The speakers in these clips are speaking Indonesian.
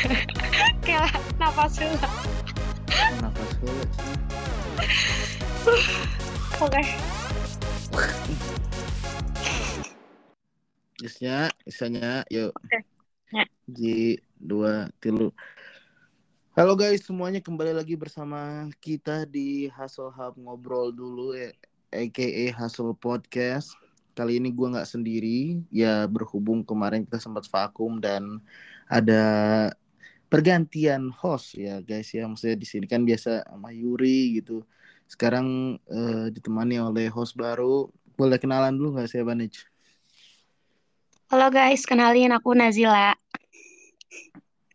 kayak nafas dulu. Nafas dulu oke. Isnya isanya yuk. Oke. Ya. Ji dua tilu. Halo guys semuanya kembali lagi bersama kita di Hustle Hub ngobrol dulu ya aka Hustle Podcast. Kali ini gua nggak sendiri. Ya berhubung kemarin kita sempat vakum dan ada pergantian host ya guys ya. Maksudnya di sini kan biasa sama Yuri gitu. Sekarang eh, ditemani oleh host baru. Boleh kenalan dulu nggak sih Banij? halo guys. Kenalin aku Nazila.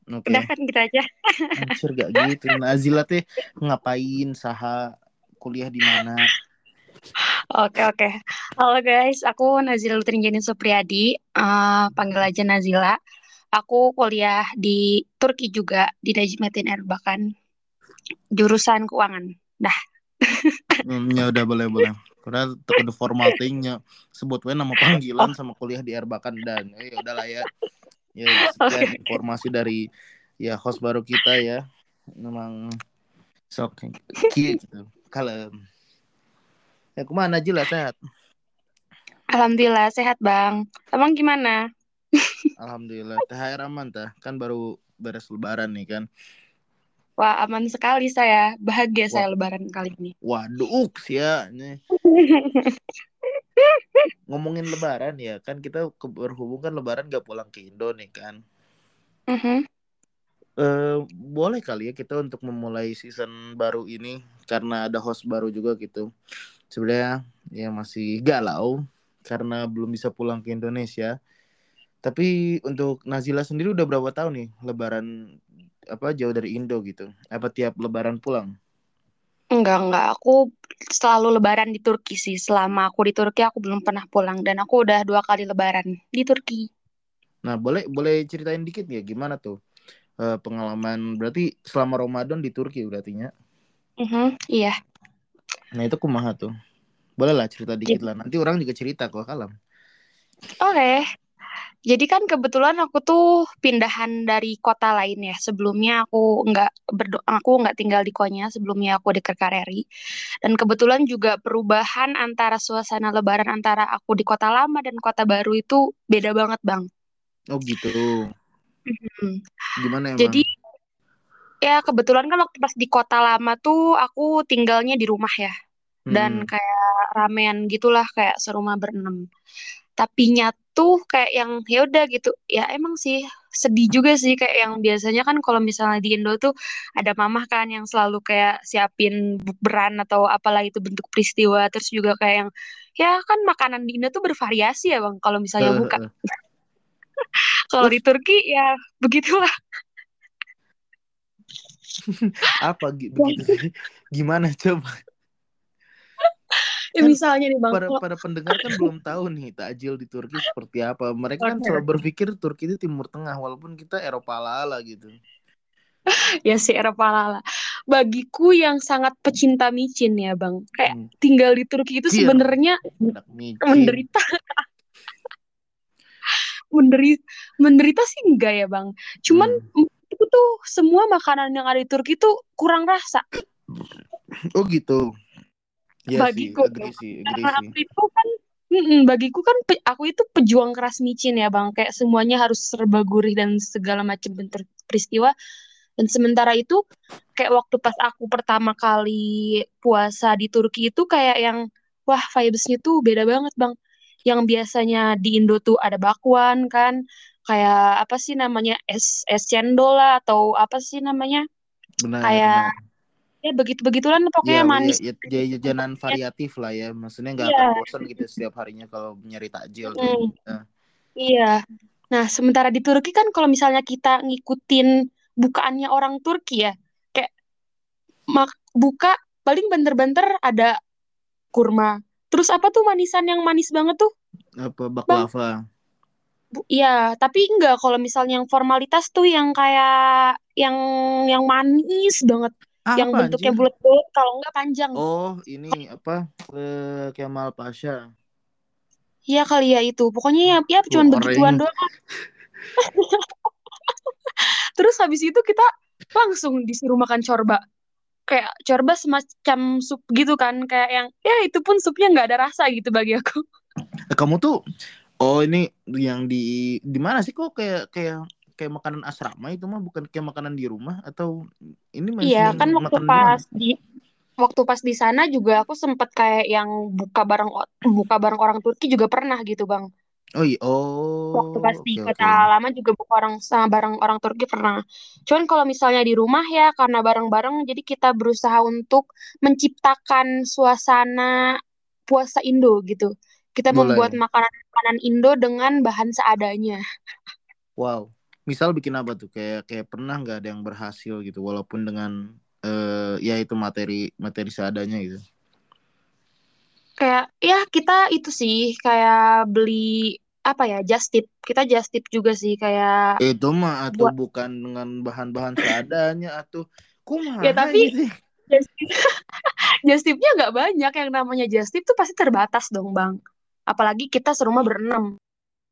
Oke. udah kan gitu aja. Anjir gak gitu. Nazila teh ngapain saha kuliah di mana? oke oke. Halo guys. Aku Nazila Lutrinjani Supriyadi. Eh, panggil aja Nazila aku kuliah di Turki juga di Necmettin Erbakan jurusan keuangan Hmm, ya udah boleh boleh. Karena tekan formal tingnya sebut we nama panggilan sama kuliah di Erbakan dan ya udahlah ya. Ya sekian informasi dari ya host baru kita ya. Memang sok gitu. Kalem. Ya ke mana aja lah sehat. Alhamdulillah sehat bang Abang gimana Alhamdulillah. THR aman tah. Kan baru beres lebaran nih kan. Wah aman sekali saya bahagia saya Wah. lebaran kali ini Waduh, ya. Nih. ngomongin lebaran ya kan kita berhubung kan lebaran gak pulang ke Indo nih kan Mhm. eh boleh kali ya kita untuk memulai season baru ini karena ada host baru juga gitu sebenarnya ya masih galau karena belum bisa pulang ke Indonesia tapi untuk Nazila sendiri udah berapa tahun nih lebaran apa jauh dari Indo gitu apa tiap lebaran pulang Enggak, enggak. Aku selalu lebaran di Turki sih. Selama aku di Turki, aku belum pernah pulang. Dan aku udah dua kali lebaran di Turki. nah boleh boleh ceritain dikit ya gimana tuh eh, pengalaman berarti selama Ramadan di Turki berartinya Mhm, iya. Nah itu kumaha tuh. Boleh lah cerita dikit lah. Nanti orang juga cerita kok kalam. Oke. Jadi kan kebetulan aku tuh pindahan dari kota lain ya. Sebelumnya aku nggak berdo aku nggak tinggal di Konya. Sebelumnya aku di Kerkareri. Dan kebetulan juga perubahan antara suasana lebaran antara aku di kota lama dan kota baru itu beda banget, Bang. Oh gitu. Gimana emang? Jadi ya kebetulan kan waktu pas di kota lama tuh aku tinggalnya di rumah ya dan Hmm. kayak ramean gitulah kayak serumah berenam. Tapi tuh kayak yang ya udah gitu. Ya emang sih sedih juga sih kayak yang biasanya kan kalau misalnya di Indo tuh ada mamah kan yang selalu kayak siapin bukberan atau apalah itu bentuk peristiwa terus juga kayak yang ya kan makanan di Indo tuh bervariasi ya Bang kalau misalnya Eh, buka. eh. Kalau di Turki ya begitulah. Apa gi- begitu? Gimana coba? Ya Kan misalnya nih Bang, Para para pendengar kan belum tahu nih takjil di Turki seperti apa. Mereka kan selalu berpikir Turki itu Timur Tengah walaupun kita Eropa lala gitu. ya si Eropa lala. Bagiku yang sangat pecinta micin ya Bang. Kayak Hmm. tinggal di Turki itu Cheer. sebenarnya menderita. menderita menderita sih enggak ya Bang. Cuman Hmm. itu tuh semua makanan yang ada di Turki tuh kurang rasa. Oh gitu. Iya sih, Bagiku. agree sih, agree Karena sih. aku itu kan mm-mm, bagiku kan pe- aku itu pejuang keras micin ya Bang. Kayak semuanya harus serba gurih dan segala macam bentuk peristiwa. Dan sementara itu kayak waktu pas aku pertama kali puasa di Turki itu kayak yang wah vibes-nya tuh beda banget Bang. Yang biasanya di Indo tuh ada bakwan kan, kayak apa sih namanya es es cendol lah atau apa sih namanya? Benar, Kayak benar. Ya begitu-begitulan pokoknya Ya, manis. ya, ya, ya, jajanan variatif lah ya. Maksudnya nggak Iya. akan bosan gitu setiap harinya kalau nyari takjil. Mm. Nah, Iya. Nah, sementara di Turki kan kalau misalnya kita ngikutin bukaannya orang Turki ya, kayak mak buka paling banter-banter ada kurma. Terus apa tuh manisan yang manis banget tuh? apa baklava. Bu- Iya, tapi enggak kalau misalnya yang formalitas tuh yang kayak yang yang manis banget, Ah, yang apa bentuknya bulat-bulat kalau enggak panjang. Oh, ini apa? Eh, Kemal Pasha. Iya kali ya itu. Pokoknya ya, ya cuman begituan doang. terus habis itu kita langsung disuruh makan corba kayak corba semacam sup gitu kan kayak yang ya itu pun supnya nggak ada rasa gitu bagi aku kamu tuh oh ini yang di di mana sih kok kayak kayak kayak makanan asrama itu mah bukan kayak makanan di rumah atau ini masih iya kan waktu pas di di waktu pas di sana juga aku sempet kayak yang buka bareng buka bareng orang Turki juga pernah gitu bang. Oh iya waktu pas oh di kota oke. Lama juga buka orang sama bareng orang Turki pernah. Cuman kalau misalnya di rumah ya karena bareng-bareng jadi kita berusaha untuk menciptakan suasana puasa Indo gitu. Kita membuat boleh. makanan-makanan Indo dengan bahan seadanya. Wow misal bikin apa tuh? Kayak kayak pernah nggak ada yang berhasil gitu walaupun dengan eh ya itu materi materi seadanya gitu? Kayak ya kita itu sih kayak beli apa ya just tip. Kita just tip juga sih kayak itu mah atau buat bukan dengan bahan-bahan seadanya atau ya kumaha tapi gitu just tip just tipnya nggak banyak. Yang namanya just tip tuh pasti terbatas dong bang. Apalagi kita serumah berenam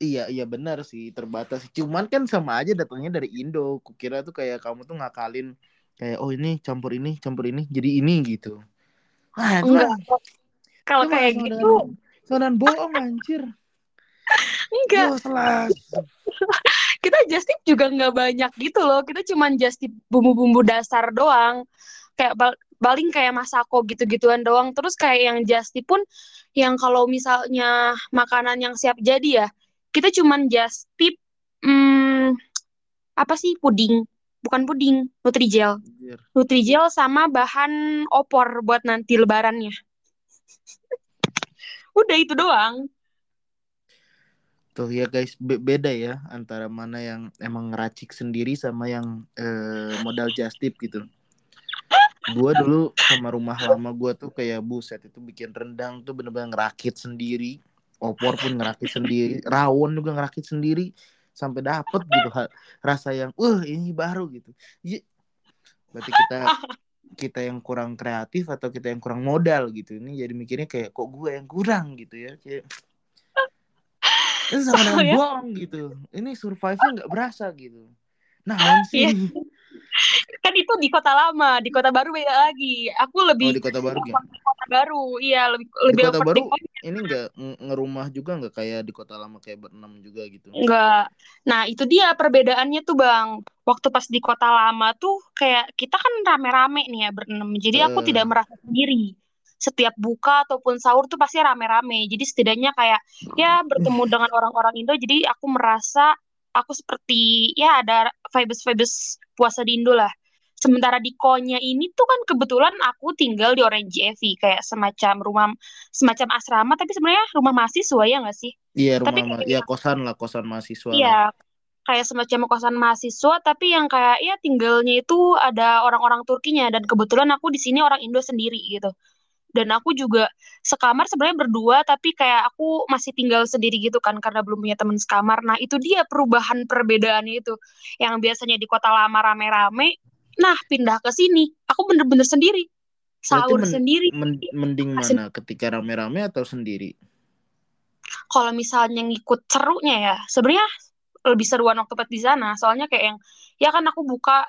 Iya iya benar sih terbatas. Cuman kan sama aja datangnya dari Indo. Kukira tuh kayak kamu tuh ngakalin kayak oh ini campur ini campur ini jadi ini gitu. Wah enggak mah kalau kayak saudan gitu saudan bohong anjir. enggak Yo selas. kita just tip juga nggak banyak gitu loh kita cuman just tip bumbu-bumbu dasar doang kayak bal- paling kayak masako gitu-gituan doang terus kayak yang just tip pun yang kalau misalnya makanan yang siap jadi ya kita cuman just tip hmm, apa sih puding bukan puding nutrijel Anjir. nutrijel sama bahan opor buat nanti lebarannya udah itu doang Tuh ya guys be- beda ya antara mana yang emang ngeracik sendiri sama yang eh, modal just tip gitu. Gua dulu sama rumah lama gua tuh kayak buset itu bikin rendang tuh bener-bener ngerakit sendiri. Opor pun ngerakit sendiri, rawon juga ngerakit sendiri sampai dapet gitu rasa yang wah ini baru gitu. Iya, berarti kita kita yang kurang kreatif atau kita yang kurang modal gitu. Ini jadi mikirnya kayak kok gue yang kurang gitu ya. Kayak ini sama dengan bohong gitu. Ini survive-nya nggak berasa gitu. Iya sih? Kan itu di kota lama di kota baru beda lagi. Aku Oh lebih di kota baru ya? di kota baru. Iya lebih Di lebih kota baru ini nggak nge- ngerumah juga nggak kayak di kota lama kayak berenam juga gitu. enggak nah itu dia perbedaannya tuh bang. Waktu pas di kota lama tuh kayak kita kan rame-rame nih ya berenam. Jadi aku tidak Heeh. merasa sendiri. Setiap buka ataupun sahur tuh pasti rame-rame. Jadi setidaknya kayak ya bertemu dengan orang-orang Indo jadi aku merasa aku seperti ya ada vibes-vibes puasa di Indo lah. Sementara di Konya ini tuh kan kebetulan aku tinggal di Orange EV kayak semacam rumah semacam asrama tapi sebenarnya rumah mahasiswa ya nggak sih? Iya tapi rumah ma- kayak ya kosan lah kosan mahasiswa iya kayak semacam kosan mahasiswa tapi yang kayak ya tinggalnya itu ada orang-orang Turkinya dan kebetulan aku di sini orang Indo sendiri gitu dan aku juga sekamar sebenarnya berdua tapi kayak aku masih tinggal sendiri gitu kan karena belum punya teman sekamar. Nah itu dia perubahan perbedaannya itu. Yang biasanya di kota lama rame-rame nah pindah ke sini. Aku bener-bener sendiri. Sahur men- sendiri. men- mending mana? Ketika rame-rame atau sendiri? kalau misalnya ngikut serunya ya sebenarnya lebih seruan waktu pas di sana. Soalnya kayak yang ya kan aku buka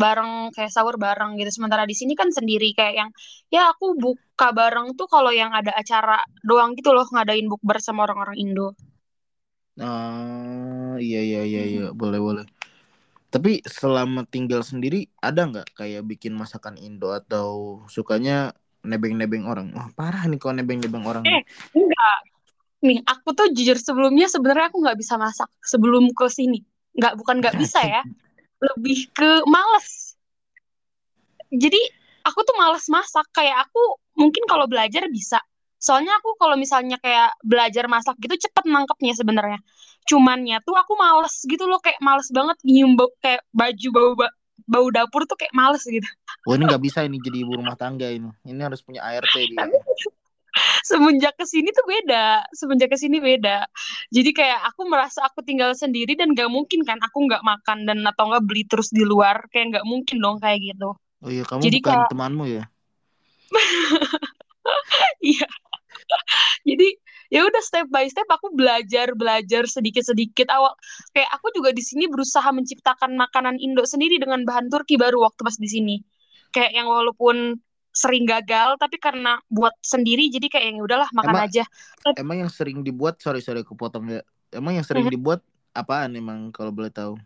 bareng kayak sahur bareng gitu. Sementara di sini kan sendiri kayak yang ya aku buka bareng tuh kalau yang ada acara doang gitu loh ngadain bukber sama orang-orang Indo. Ah iya iya iya iya. Boleh boleh. Tapi selama tinggal sendiri ada nggak kayak bikin masakan Indo atau sukanya nebeng-nebeng orang? Wah parah nih kalau nebeng-nebeng orang. Eh, enggak. Nih aku tuh jujur sebelumnya sebenarnya aku nggak bisa masak sebelum ke sini. Nggak bukan nggak bisa ya lebih ke males. Jadi aku tuh males masak. Kayak aku mungkin kalau belajar bisa. Soalnya aku kalau misalnya kayak belajar masak gitu cepet nangkepnya sebenarnya. Cumannya tuh aku males gitu loh. Kayak males banget nyium bau kayak baju bau ba- bau dapur tuh kayak males gitu. Wah ini nggak bisa ini jadi ibu rumah tangga ini. Ini harus punya ART dia. tapi semenjak ke sini tuh beda. Semenjak ke sini beda. Jadi kayak aku merasa aku tinggal sendiri dan gak mungkin kan aku nggak makan dan atau nggak beli terus di luar. Kayak nggak mungkin dong kayak gitu. Oh iya kamu jadi bukan kayak temanmu ya? iya. Jadi ya udah step by step aku belajar belajar sedikit sedikit awal kayak aku juga di sini berusaha menciptakan makanan Indo sendiri dengan bahan Turki baru waktu pas di sini. Kayak yang walaupun sering gagal tapi karena buat sendiri jadi kayak yang ya udahlah makan Emang- aja Emang yang sering dibuat, sorry sorry aku potong ya. Emang yang sering Mhm. dibuat apaan emang kalau boleh tahu?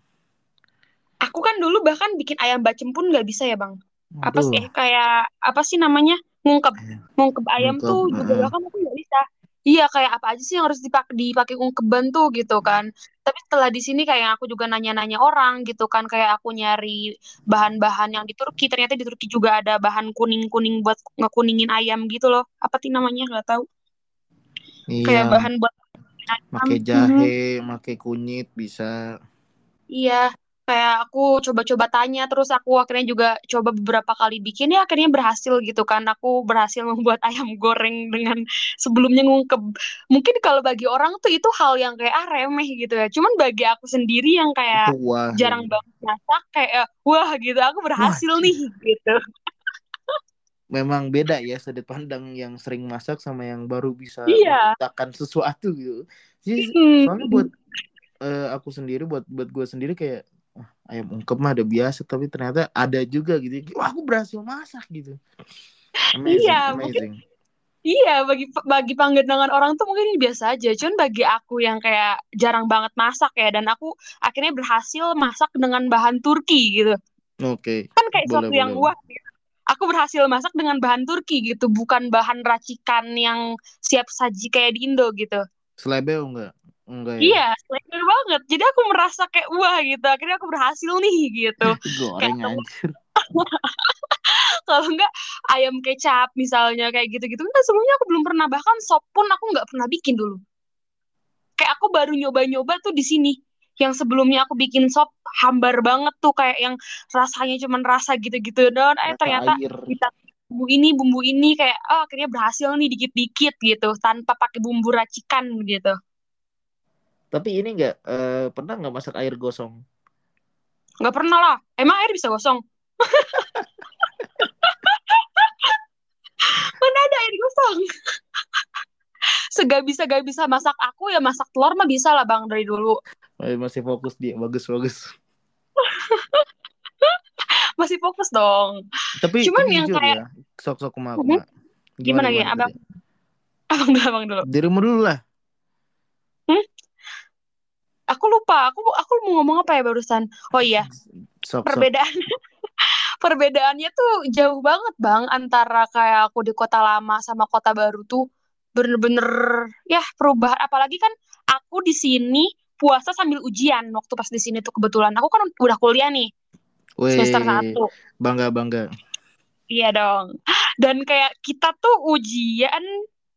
aku kan dulu bahkan bikin ayam bacem pun nggak bisa ya bang apa Aduh, sih eh, kayak apa sih namanya ngungkep ngungkep ayam Ngungkep, tuh juga heeh. bahkan aku nggak iya kayak apa aja sih yang harus dipakai dipakai ungkeban tuh gitu kan. Tapi setelah di sini kayak aku juga nanya-nanya orang gitu kan. Kayak aku nyari bahan-bahan yang di Turki. Ternyata di Turki juga ada bahan kuning-kuning buat ngekuningin ayam gitu loh. Apa sih namanya? Nggak tahu. Kayak Iya, bahan buat pakai jahe, pakai kunyit bisa. Iya, kayak aku coba-coba tanya, terus aku akhirnya juga coba beberapa kali bikin, ya akhirnya berhasil gitu kan. Aku berhasil membuat ayam goreng dengan sebelumnya ngungkep. Mungkin kalau bagi orang tuh itu hal yang kayak ah remeh gitu ya. Cuman bagi aku sendiri yang kayak wah. jarang gitu. banget masak, kayak wah gitu, aku berhasil Wah, nih gitu. Memang beda ya sudut pandang yang sering masak sama yang baru bisa Iya. menciptakan sesuatu gitu. Jadi, Mm. soalnya buat eh, aku sendiri, buat buat gue sendiri kayak "Wah, ayam ungkep mah ada biasa, tapi ternyata ada juga gitu. Wah, aku berhasil masak gitu. Amazing, Iya, mungkin amazing. Iya, bagi bagi pandangan orang tuh mungkin ini biasa aja. Cuman bagi aku yang kayak jarang banget masak ya, dan aku akhirnya berhasil masak dengan bahan Turki gitu. Oke, Kan kayak boleh sesuatu yang wah gitu. Aku berhasil masak dengan bahan Turki gitu, bukan bahan racikan yang siap saji kayak di Indo gitu. Selebeo enggak? Enggak ya? Iya, selengkir banget. Jadi aku merasa kayak wah gitu. Akhirnya aku berhasil nih gitu. Goreng Kayak anjir. kalau enggak ayam kecap misalnya kayak gitu-gitu kan sebelumnya aku belum pernah bahkan sop pun aku nggak pernah bikin dulu kayak aku baru nyoba-nyoba tuh di sini yang sebelumnya aku bikin sop hambar banget tuh kayak yang rasanya cuman rasa gitu-gitu dan eh ternyata air. kita bumbu ini bumbu ini kayak oh akhirnya berhasil nih dikit-dikit gitu tanpa pakai bumbu racikan gitu Tapi ini enggak eh, pernah nggak masak air gosong? nggak pernah lah emang air bisa gosong mana ada air gosong segak bisa gak bisa masak aku ya masak telur mah bisa lah bang dari dulu Masih fokus dia, bagus bagus. masih fokus dong Tapi, Cuman tapi yang jujur kayak- ya, sok-sok kuma Mhm. kuma. Gimana ya, abang? abang dulu abang dulu Dirimu dulu lah. Aku lupa aku aku mau ngomong apa ya barusan? Oh iya Sok sok. perbedaan perbedaannya tuh jauh banget bang antara kayak aku di kota lama sama kota baru tuh bener-bener ya perubahan. Apalagi kan aku di sini puasa sambil ujian waktu pas di sini tuh kebetulan. Aku kan udah kuliah nih Weh, semester satu. bangga bangga. iya dong. Dan kayak kita tuh ujian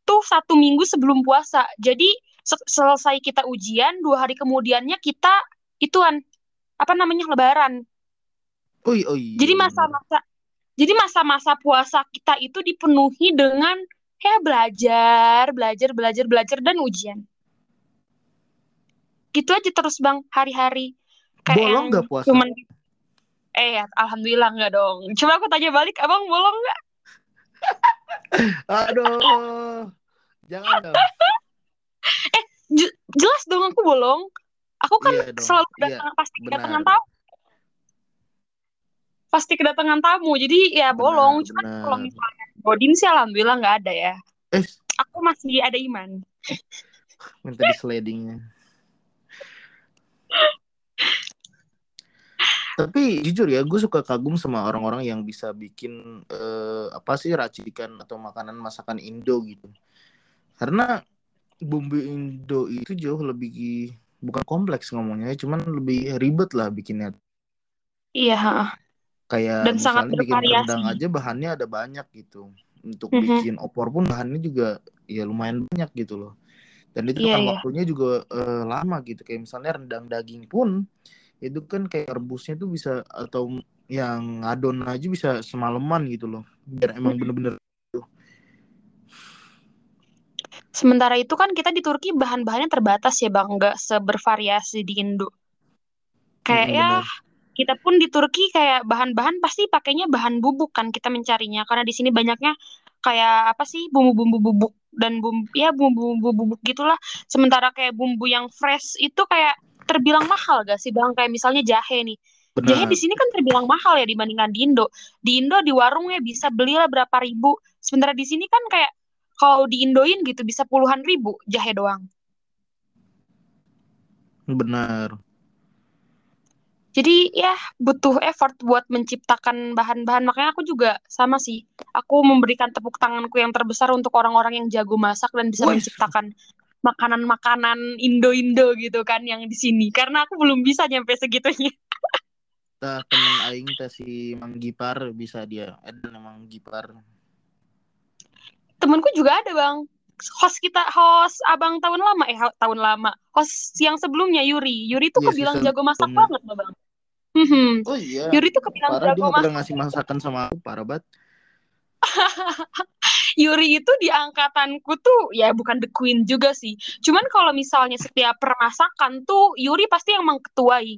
tuh satu minggu sebelum puasa. Jadi selesai kita ujian dua hari kemudiannya kita ituan apa namanya lebaran Oi oi. Jadi masa-masa jadi masa-masa puasa kita itu dipenuhi dengan ya belajar, belajar, belajar, belajar dan ujian. Gitu aja terus Bang hari-hari. Kayak Bolong nggak puasa? Cuman Eh ya, alhamdulillah nggak dong. Coba aku tanya balik, Abang bolong nggak? Aduh. Jangan dong. Je- jelas dong aku bolong. Aku kan Iya dong. selalu Iya, kedatangan pasti kedatangan benar. tamu. Pasti kedatangan tamu. Jadi ya Benar, bolong. Cuman benar. kalau misalnya Godin sih alhamdulillah nggak ada ya. Eh, Aku masih ada iman. minta di slidingnya. Tapi jujur ya, gue suka kagum sama orang-orang yang bisa bikin eh, apa sih racikan atau makanan masakan Indo gitu. Karena bumbu Indo itu jauh lebih bukan kompleks ngomongnya, cuman lebih ribet lah bikinnya. Iya. Kayak Dan sangat misalnya bikin bervariasi. rendang aja bahannya ada banyak gitu. Untuk Mhm. bikin opor pun bahannya juga ya lumayan banyak gitu loh. Dan itu Iya, kan iya. waktunya juga eh, lama gitu. Kayak misalnya rendang daging pun itu kan kayak rebusnya tuh bisa atau yang adon aja bisa semalaman gitu loh. Biar emang Mhm. bener-bener Sementara itu kan kita di Turki bahan-bahannya terbatas ya Bang, nggak sebervariasi di Indo. Kayak ya bener. kita pun di Turki kayak bahan-bahan pasti pakainya bahan bubuk kan kita mencarinya karena di sini banyaknya kayak apa sih bumbu-bumbu bubuk dan bumbu ya bumbu-bumbu bubuk gitulah. Sementara kayak bumbu yang fresh itu kayak terbilang mahal gak sih bang? Kayak misalnya jahe nih. Jahe Benar. di sini kan terbilang mahal ya dibandingkan di Indo. Di Indo di warungnya bisa belilah berapa ribu. Sementara di sini kan kayak kalau di Indoin gitu bisa puluhan ribu jahe doang. Benar. Jadi ya butuh effort buat menciptakan bahan-bahan. Makanya aku juga sama sih. Aku memberikan tepuk tanganku yang terbesar untuk orang-orang yang jago masak dan bisa Wih. menciptakan makanan-makanan Indo-Indo gitu kan yang di sini. Karena aku belum bisa nyampe segitunya. Tah temen aing teh si Mang Gipar bisa dia. Ada Mang Gipar. Temenku juga ada bang. Host kita, host abang tahun lama, eh tahun lama. Host yang sebelumnya Yuri. Yuri tuh Iya, kebilang jago masak sebelumnya. banget loh bang. Hmm, Oh iya. Yuri tuh kebilang Parah dia jago pernah masak. ngasih masakan sama aku, parah banget. Yuri itu di angkatanku tuh ya bukan the queen juga sih. Cuman kalau misalnya setiap permasakan tuh Yuri pasti yang mengketuai.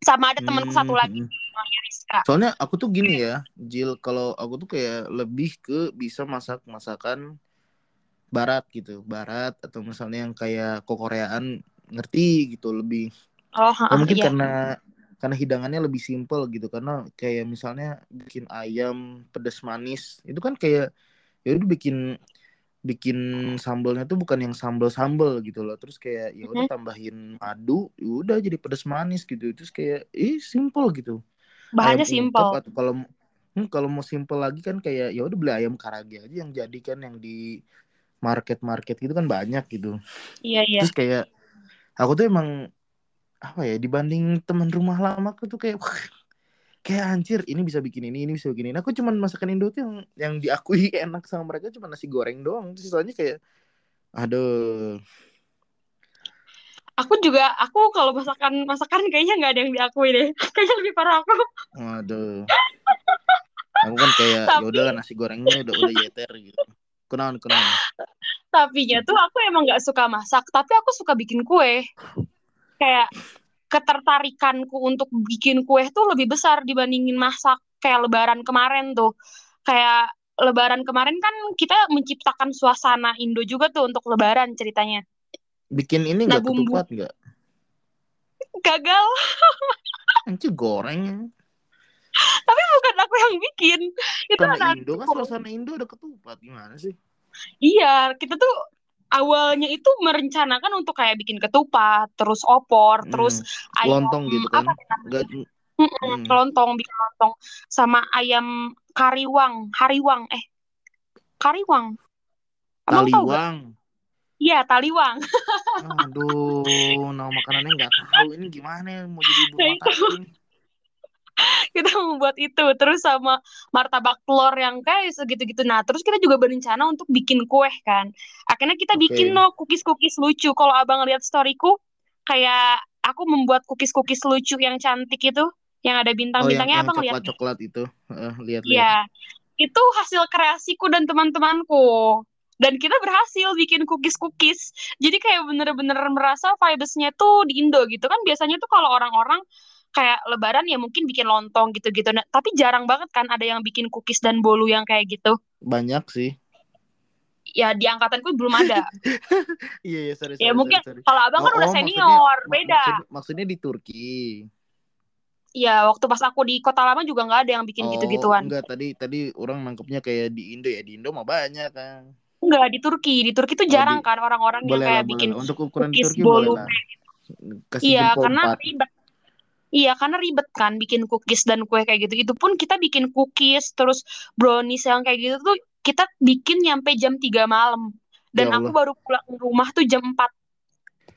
Sama ada temanku satu Hmm, lagi hmm. namanya Rizka. Soalnya aku tuh gini ya, Jill, kalau aku tuh kayak lebih ke bisa masak masakan barat gitu, barat atau misalnya yang kayak kokoreaan ngerti gitu lebih. Oh, Ya, heeh, mungkin iya. karena karena hidangannya lebih simpel gitu karena kayak misalnya bikin ayam pedas manis itu kan kayak ya udah bikin bikin sambalnya tuh bukan yang sambal-sambal gitu loh terus kayak ya udah Mhm. tambahin madu ya udah jadi pedas manis gitu terus kayak ih simple gitu Bahannya simpel. atau kalau hmm, kalau mau simple lagi kan kayak ya udah beli ayam karage aja yang jadi kan yang di market-market gitu kan banyak gitu Iya, iya. terus kayak aku tuh emang apa ya dibanding teman rumah lama aku tuh kayak kayak anjir ini bisa bikin ini ini bisa bikin ini aku cuman masakan Indo tuh yang yang diakui enak sama mereka cuma nasi goreng doang sisanya kayak aduh Aku juga, aku kalau masakan masakan kayaknya nggak ada yang diakui deh. Kayaknya lebih parah aku. aduh aku kan kayak ya Tapi, udahlah nasi gorengnya udah udah yeter gitu kenaon kenaon tapinya tuh aku emang nggak suka masak. Tapi aku suka bikin kue. Kayak ketertarikanku untuk bikin kue tuh lebih besar dibandingin masak. Kayak lebaran kemarin tuh. Kayak lebaran kemarin kan kita menciptakan suasana Indo juga tuh untuk lebaran ceritanya. bikin ini Nah, nggak bumbu ketupat nggak gagal. anjir goreng Tapi bukan aku yang bikin. Itu karena anak Indo kan suasana Indo ada ketupat gimana sih Iya, kita tuh awalnya itu merencanakan untuk kayak bikin ketupat, terus opor, terus hmm, ayam lontong gitu kan apa Mm-mm, hmm. lontong, bikin lontong sama ayam kariwang, hariwang, eh kariwang. Abang gak? taliwang Iya, taliwang. Aduh, nama makanannya nggak tahu ini gimana mau jadi ibu Nah, rumah itu tangga ini. kita membuat itu terus sama martabak telur yang kayak segitu-gitu. Nah, terus kita juga berencana untuk bikin kue kan. Akhirnya kita bikin Oke, no cookies-cookies lucu. Kalau Abang lihat storyku, kayak aku membuat cookies-cookies lucu yang cantik itu, yang ada oh bintang-bintangnya yang Abang lihat deh. coklat-coklat itu, Eh, lihat-lihat. Iya, itu hasil kreasiku dan teman-temanku. Dan kita berhasil bikin cookies-cookies. Jadi kayak bener-bener merasa vibes-nya tuh di Indo gitu kan. Biasanya tuh kalau orang-orang kayak lebaran ya mungkin bikin lontong gitu-gitu. Nah, tapi jarang banget kan ada yang bikin cookies dan bolu yang kayak gitu. Banyak sih. Ya di angkatanku belum ada. Iya, iya, sorry, Ya sorry, sorry, mungkin sorry. kalau abang Oh, kan udah oh, maksudnya, senior, mak- beda. maksud, maksudnya di Turki. Iya, waktu pas aku di kota lama juga nggak ada yang bikin Oh, gitu-gituan. enggak tadi tadi orang nangkepnya kayak di Indo ya. Di Indo mah banyak kan. Enggak, di Turki. Di Turki tuh Oh, jarang di kan orang-orang yang kayak boleh bikin. Untuk ukuran di cookies Turki boleh bolu lah. Kasih Iya, karena ribet. Iya, karena ribet kan bikin cookies dan kue kayak gitu. Itu pun kita bikin cookies, terus brownies yang kayak gitu tuh kita bikin nyampe jam 3 malam. Ya Dan aku Allah. baru pulang ke rumah tuh jam 4.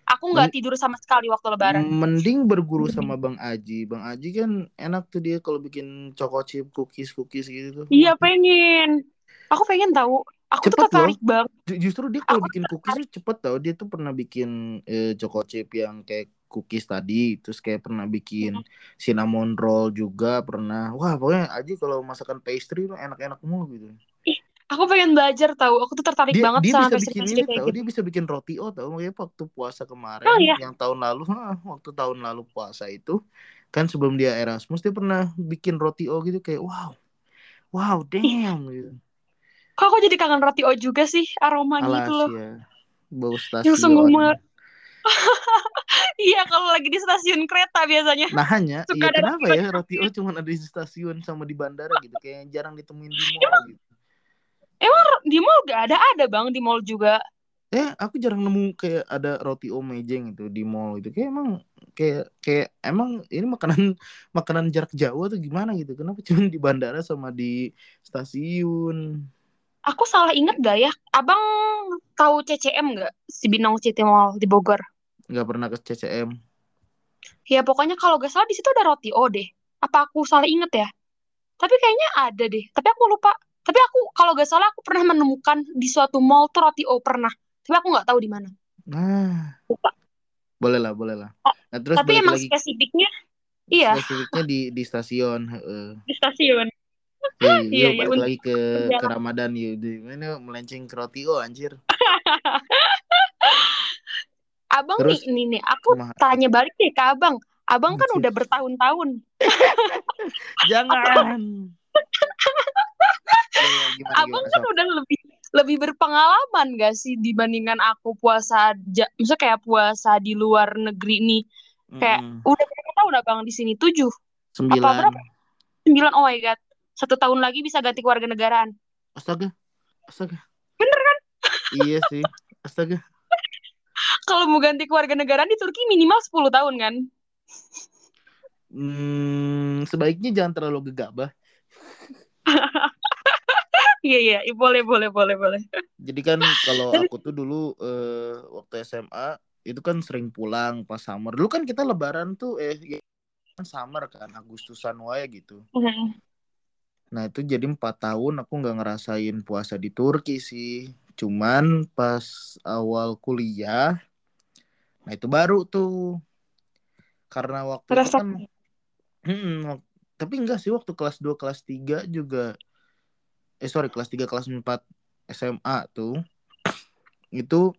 Aku nggak tidur sama sekali waktu lebaran. Mending berguru sama Bang Aji. Bang Aji kan enak tuh dia kalau bikin choco chip cookies cookies gitu tuh. Iya, pengen. Aku pengen tahu. Aku tuh cepet loh. tertarik banget. Ju- Justru dia kalau Aku bikin cookies tuh cepet tau. Dia tuh pernah bikin eh, choco chip yang kayak cookies tadi. Terus kayak pernah bikin cinnamon roll juga pernah. Wah pokoknya Aji kalau masakan pastry tuh enak-enak mulu gitu. Ih, aku pengen belajar tahu. Aku tuh tertarik Dia banget dia sama bisa bikin pastry-pastry ini tau. gitu. Dia bisa bikin roti oh tau. Makanya waktu puasa Oh kemarin iya. yang tahun lalu, waktu tahun lalu puasa itu kan sebelum dia Erasmus dia pernah bikin roti oh gitu kayak wow, wow damn gitu. Kok aku jadi kangen roti O juga sih aroma gitu Alas loh. ya. Bau Yang sungguh stasiun. Iya kalau lagi di stasiun kereta biasanya. Nah hanya, Suka iya kenapa ya roti O cuma ada di stasiun sama di bandara gitu, kayak jarang ditemuin di mall gitu. Di mall gak ada ada bang di mall juga. Eh, aku jarang nemu kayak ada roti O mejeng itu di mall gitu. Kayak emang kayak kayak emang ini makanan makanan jarak jauh atau gimana gitu. Kenapa cuma di bandara sama di stasiun? Aku salah inget gak ya? Abang tahu CCM gak? Cibinong City Mall di Bogor. Nggak pernah ke CCM. Ya pokoknya kalau gak salah di situ ada roti O deh. Apa aku salah inget ya? Tapi kayaknya ada deh. Tapi aku lupa. Tapi aku kalau gak salah aku pernah menemukan di suatu mall tuh roti O pernah. Tapi aku nggak tahu di mana. Nah, Lupa. boleh lah, boleh lah. Oh, Nah, terus Tapi emang lagi spesifiknya iya spesifiknya di di stasiun. di stasiun. Hey, Iya, yuk iya, balik untuk lagi ke perjalanan. ke Ramadan yuk. Di mana melenceng ke roti O anjir. Abang Terus nih, nih, nih, aku tanya balik deh ke abang. Abang kan udah bertahun-tahun. Jangan. Ya, ya, gimana Abang gimana kan udah lebih lebih berpengalaman gak sih dibandingkan aku puasa, ja, misalnya kayak puasa di luar negeri nih. Kayak Mm-mm. udah berapa tahun abang di sini? Tujuh, Sembilan. berapa? sembilan. Oh my god, satu tahun lagi bisa ganti keluarga negaraan. Astaga. Astaga. Bener kan? Iya sih. Astaga. Kalau mau ganti keluarga negaraan di Turki minimal 10 tahun kan? Hmm, sebaiknya jangan terlalu gegabah. Iya iya, boleh boleh boleh boleh. Jadi kan kalau aku tuh dulu eh, waktu SMA itu kan sering pulang pas summer. Dulu kan kita lebaran tuh eh ya, kan summer kan Agustusan wae gitu. Nah itu jadi empat tahun aku nggak ngerasain puasa di Turki sih. Cuman pas awal kuliah, nah itu baru tuh. Karena waktu Terasa kan, Hmm, tapi enggak sih waktu kelas 2, kelas 3 juga, eh sorry kelas 3, kelas 4 SMA tuh, itu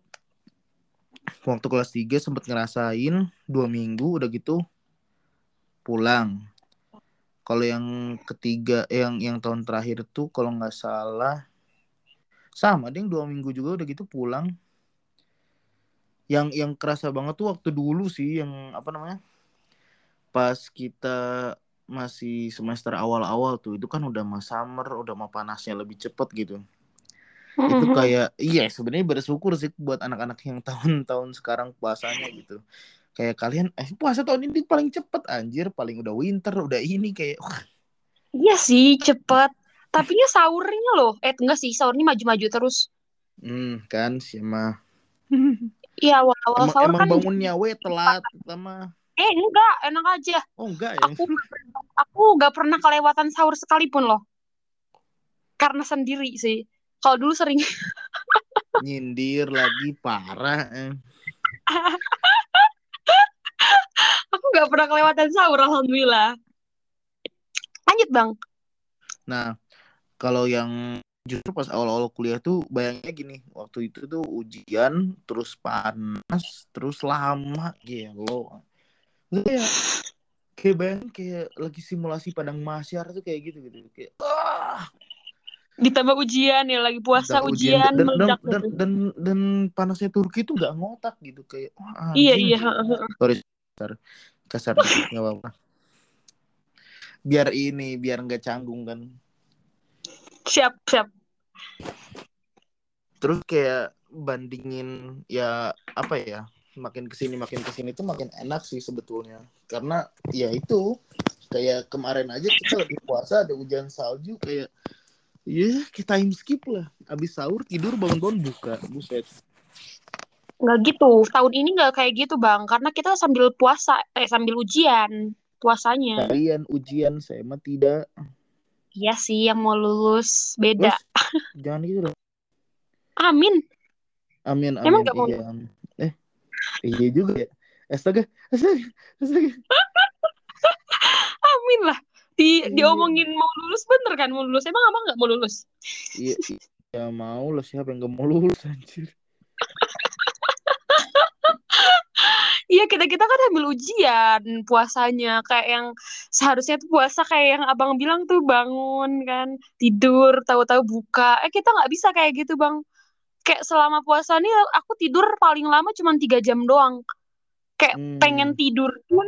waktu kelas 3 sempet ngerasain dua minggu udah gitu pulang. Kalau yang ketiga, yang yang tahun terakhir tuh kalau nggak salah sama deh dua minggu juga udah gitu pulang. Yang yang kerasa banget tuh waktu dulu sih yang apa namanya pas kita masih semester awal-awal tuh itu kan udah mau summer udah mau panasnya lebih cepet gitu itu kayak iya sebenarnya bersyukur sih buat anak-anak yang tahun-tahun sekarang puasanya gitu kayak kalian eh puasa tahun ini paling cepet anjir paling udah winter udah ini kayak Iya sih, cepet. Tapi nya sahurnya loh. Eh, enggak sih, sahurnya maju-maju terus. hmm kan sih mah Iya, awal-awal emang sahur emang kan. bangunnya we telat sama Eh, enggak, enak aja. oh enggak ya Aku aku nggak pernah kelewatan sahur sekalipun loh. Karena sendiri sih. Kalau dulu sering. nyindir lagi parah eh. aku nggak pernah kelewatan sahur, alhamdulillah. Lanjut bang. Nah, kalau yang justru pas awal-awal kuliah tuh bayangnya gini, waktu itu tuh ujian terus panas, terus lama gelo. Kayak kayak bayangin kayak lagi simulasi padang masyar tuh kayak gitu gitu. Kayak ah, Ditambah ujian ya, lagi puasa udah ujian, dan, dan, meledak dan, gitu. dan, dan panasnya Turki tuh nggak ngotak gitu kayak wah Iya, iya. Sorry kasar kasar nggak apa-apa. Biar ini biar nggak canggung kan. Siap, siap. terus kayak bandingin ya apa ya makin ke sini makin ke sini tuh makin enak sih sebetulnya karena ya itu kayak kemarin aja kita lagi puasa ada hujan salju kayak ya kita time skip lah abis sahur tidur bangun-bangun buka buset Nggak gitu. Tahun ini nggak kayak gitu bang. Karena kita sambil puasa, eh sambil ujian puasanya. kalian ujian saya mah tidak Iya sih, yang mau lulus beda. Wes, jangan gitu dong Amin. amin Emang amin nggak mau? iya amin. eh iya juga ya astaga astaga astaga Amin lah. Di Iya. diomongin mau lulus bener kan mau lulus. Emang abang nggak mau lulus? iya iya mau lah siapa yang gak mau lulus anjir Iya kita kita kan ambil ujian puasanya kayak yang seharusnya tuh puasa kayak yang abang bilang tuh bangun kan tidur tahu-tahu buka. Eh kita nggak bisa kayak gitu bang. Kayak selama puasa nih aku tidur paling lama cuma tiga jam doang. Kayak Hmm. pengen tidur pun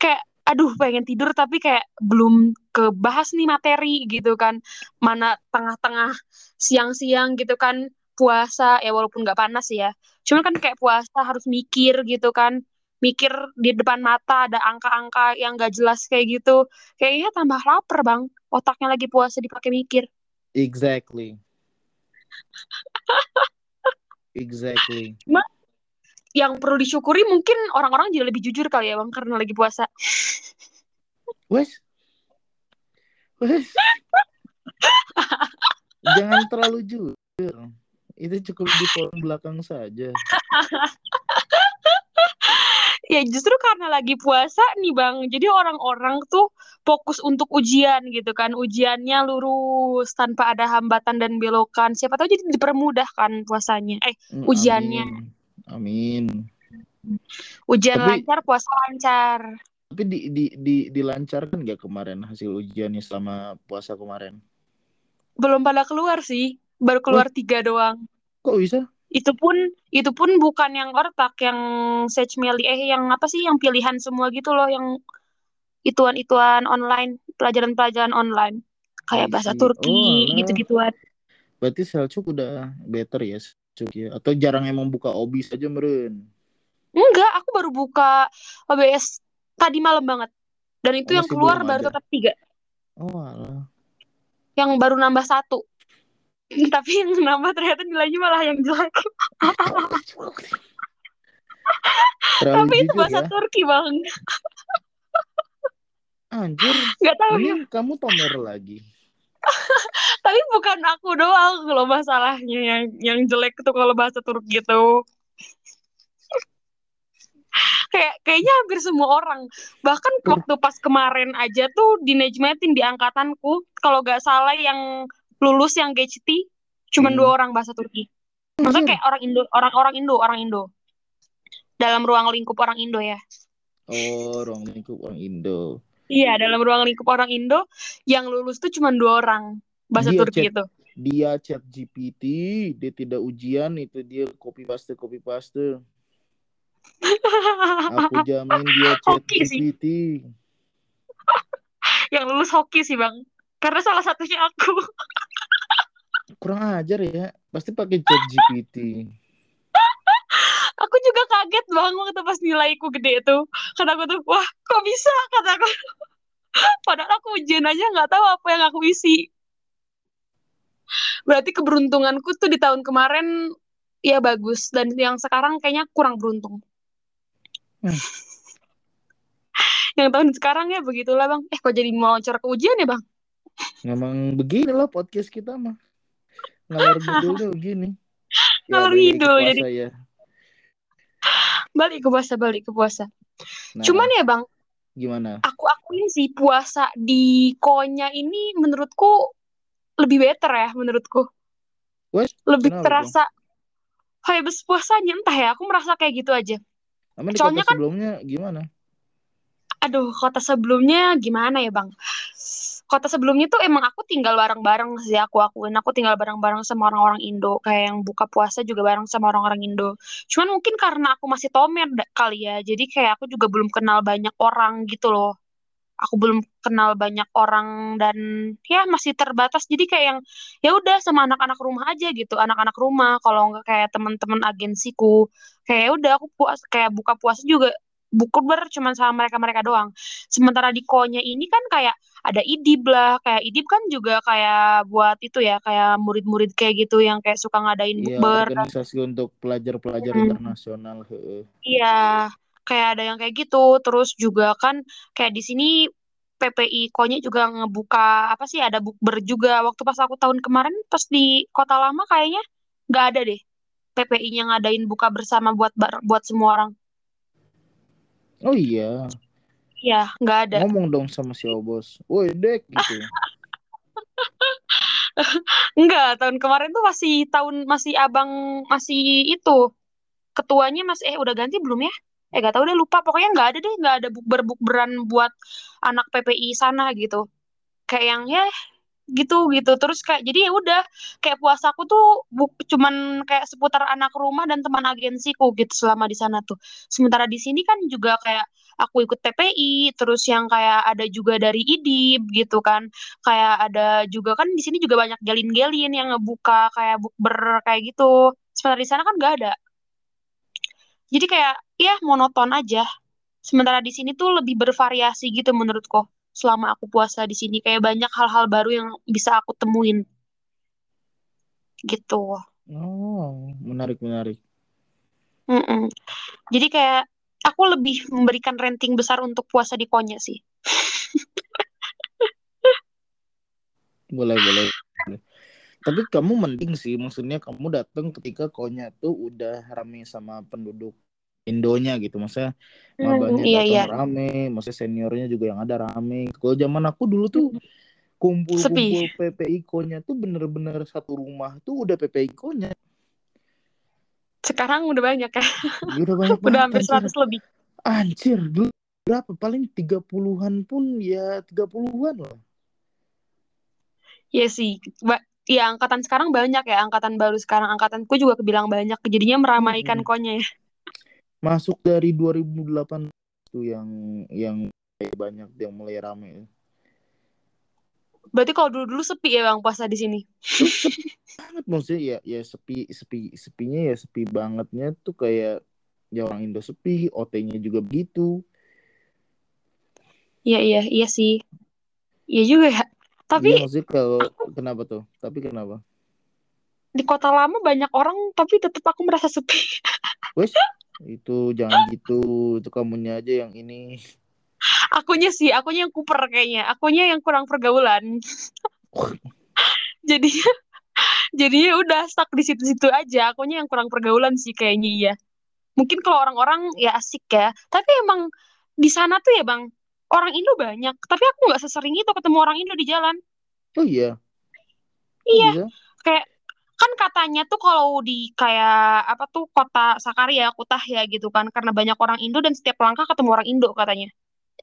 kayak aduh pengen tidur tapi kayak belum kebahas nih materi gitu kan. Mana tengah-tengah siang-siang gitu kan puasa ya walaupun nggak panas ya cuman kan kayak puasa harus mikir gitu kan mikir di depan mata ada angka-angka yang gak jelas kayak gitu kayaknya tambah lapar bang otaknya lagi puasa dipakai mikir Exactly. Exactly. yang perlu disyukuri mungkin orang-orang jadi lebih jujur kali ya bang karena lagi puasa Wes. Wes. Jangan terlalu jujur. Itu cukup di poin belakang saja. Ya justru karena lagi puasa nih Bang. Jadi orang-orang tuh fokus untuk ujian gitu kan. Ujiannya lurus tanpa ada hambatan dan belokan. Siapa tahu jadi dipermudahkan puasanya. Eh, Hmm, ujiannya. Amin. Amin. Ujian Tapi- lancar, puasa lancar. Tapi di, di, di, dilancarkan gak kemarin hasil ujiannya selama puasa kemarin? Belum pada keluar sih. Baru keluar tiga doang. Kok bisa? Itu pun itu pun bukan yang ortak, yang Sejmeli eh yang apa sih yang pilihan semua gitu loh yang ituan-ituan online, pelajaran-pelajaran online. Kayak bahasa. Turki Oh, gitu-gituan. Berarti Selçuk udah better ya? Selçuk ya? Atau jarang emang buka obis aja meren? Enggak, aku baru buka OBS tadi malam banget. Dan itu Oh, yang keluar baru ada. tetap tiga. Oh alah. Yang baru nambah satu. Tapi yang nambah ternyata nilainya malah yang jelek. Tapi itu bahasa ya. Turki, Bang. Anjir, Nggak tahu ya. kamu tomer lagi. Tapi bukan aku doang kalau masalahnya yang yang jelek itu kalau bahasa Turki itu. Kayak kayaknya hampir semua orang. Bahkan waktu pas kemarin aja tuh di Nejmetin di angkatanku, kalau nggak salah yang lulus yang GCT cuma Hmm. dua orang bahasa Turki. Maksudnya kayak orang Indo, orang-orang Indo, orang Indo. Dalam ruang lingkup orang Indo ya. Oh, ruang lingkup orang Indo. Iya, dalam ruang lingkup orang Indo yang lulus tuh cuma dua orang bahasa Dia Turki chat- itu. Dia chat GPT, dia tidak ujian, itu dia copy paste copy paste. Aku jamin dia chat Hoki sih. GPT. yang lulus hoki sih, Bang. Karena salah satunya aku. Kurang ajar ya. Pasti pakai chat GPT. Aku juga kaget bang waktu pas nilaiku gede tuh. Karena aku tuh, wah kok bisa kata aku. Padahal aku ujian aja nggak tahu apa yang aku isi. Berarti keberuntunganku tuh di tahun kemarin ya bagus. Dan yang sekarang kayaknya kurang beruntung. Hmm. yang tahun sekarang ya begitulah bang. Eh kok jadi mau ke ujian ya bang? Memang beginilah podcast kita mah. Ngalor ngidulnya begini. Ngalor balik ngidul, ke jadi- ya. Balik ke puasa, balik ke puasa. Nah, Cuman ya bang, gimana? aku akuin sih puasa di Konya ini menurutku lebih better ya menurutku. Wes, Lebih kenapa terasa vibes puasanya entah ya, aku merasa kayak gitu aja. Di Soalnya kan- sebelumnya gimana? Aduh, kota sebelumnya gimana ya, Bang? Kota sebelumnya tuh emang aku tinggal bareng-bareng sih, aku akuin. Aku tinggal bareng-bareng sama orang-orang Indo. Kayak yang buka puasa juga bareng sama orang-orang Indo. Cuman mungkin karena aku masih tomer kali ya, jadi kayak aku juga belum kenal banyak orang gitu loh. Aku belum kenal banyak orang dan ya masih terbatas. Jadi kayak yang ya udah sama anak-anak rumah aja gitu, anak-anak rumah. Kalau nggak kayak teman-teman agensiku, kayak ya udah aku puas kayak buka puasa juga bukber cuma sama mereka-mereka doang. Sementara di Konya ini kan kayak ada idib lah, kayak idib kan juga kayak buat itu ya, kayak murid-murid kayak gitu yang kayak suka ngadain Iya, bukber. organisasi untuk pelajar-pelajar Hmm. internasional. Iya, kayak ada yang kayak gitu. Terus juga kan kayak di sini PPI Konya juga ngebuka apa sih ada bukber juga. Waktu pas aku tahun kemarin pas di Kota Lama kayaknya nggak ada deh PPI-nya ngadain buka bersama buat bar- buat semua orang. Oh iya, Iya, nggak ada. ngomong dong sama si Obos. Woi, Dek gitu. Enggak, tahun kemarin tuh masih tahun masih abang masih itu ketuanya masih eh udah ganti belum ya? eh gak tahu deh lupa pokoknya nggak ada deh nggak ada bukber bukberan buat anak PPI sana gitu kayak yang ya gitu gitu. Terus kayak jadi ya udah kayak puasaku tuh buk, cuman kayak seputar anak rumah dan teman agensiku gitu selama di sana tuh. Sementara di sini kan juga kayak aku ikut PPI terus yang kayak ada juga dari IDIB gitu kan. Kayak ada juga kan di sini juga banyak gelin-gelin yang ngebuka kayak bukber kayak gitu. Sementara di sana kan nggak ada. Jadi kayak ya monoton aja. Sementara di sini tuh lebih bervariasi gitu menurutku selama aku puasa di sini kayak banyak hal-hal baru yang bisa aku temuin gitu Oh, menarik menarik. Mm-mm. jadi kayak aku lebih memberikan rating besar untuk puasa di Konya sih Boleh boleh. boleh. Tapi kamu mending sih, maksudnya kamu datang ketika konya tuh udah rame sama penduduk Indonya gitu, maksudnya Hmm, mabanya iya iya rame, maksudnya seniornya juga yang ada rame. Kalau zaman aku dulu tuh sepi kumpul-kumpul PPI konya tuh bener-bener satu rumah tuh udah PPI konya. sekarang udah banyak ya Ya udah banyak udah hampir anjir. 100 lebih Anjir, dulu berapa? Paling 30-an pun ya 30-an lah. Iya sih Ba- ya angkatan sekarang banyak ya angkatan baru sekarang angkatanku juga kebilang banyak jadinya meramaikan Hmm. Konya ya Masuk dari 2008 tuh yang yang kayak banyak yang mulai rame. berarti kalau dulu-dulu sepi ya bang puasa di sini banget maksudnya ya ya sepi sepi sepinya ya sepi bangetnya tuh kayak ya orang Indo sepi, OT-nya juga begitu. iya iya iya sih iya juga ya tapi Iya maksudnya kalau kenapa tuh? Tapi kenapa? di kota lama banyak orang tapi tetap aku merasa sepi Wes itu jangan gitu, itu kamunya aja yang ini. akunya sih akunya yang kuper kayaknya. Akunya yang kurang pergaulan. Jadinya jadinya udah stuck di situ-situ aja. Akunya yang kurang pergaulan sih kayaknya iya. Mungkin kalau orang-orang ya asik ya. Tapi emang di sana tuh ya bang orang Indo banyak. Tapi aku nggak sesering itu ketemu orang Indo di jalan. Oh iya, iya. Bisa? kayak kan katanya tuh kalau di kayak apa tuh kota Sakarya Kutah ya gitu kan karena banyak orang Indo dan setiap langkah ketemu orang Indo katanya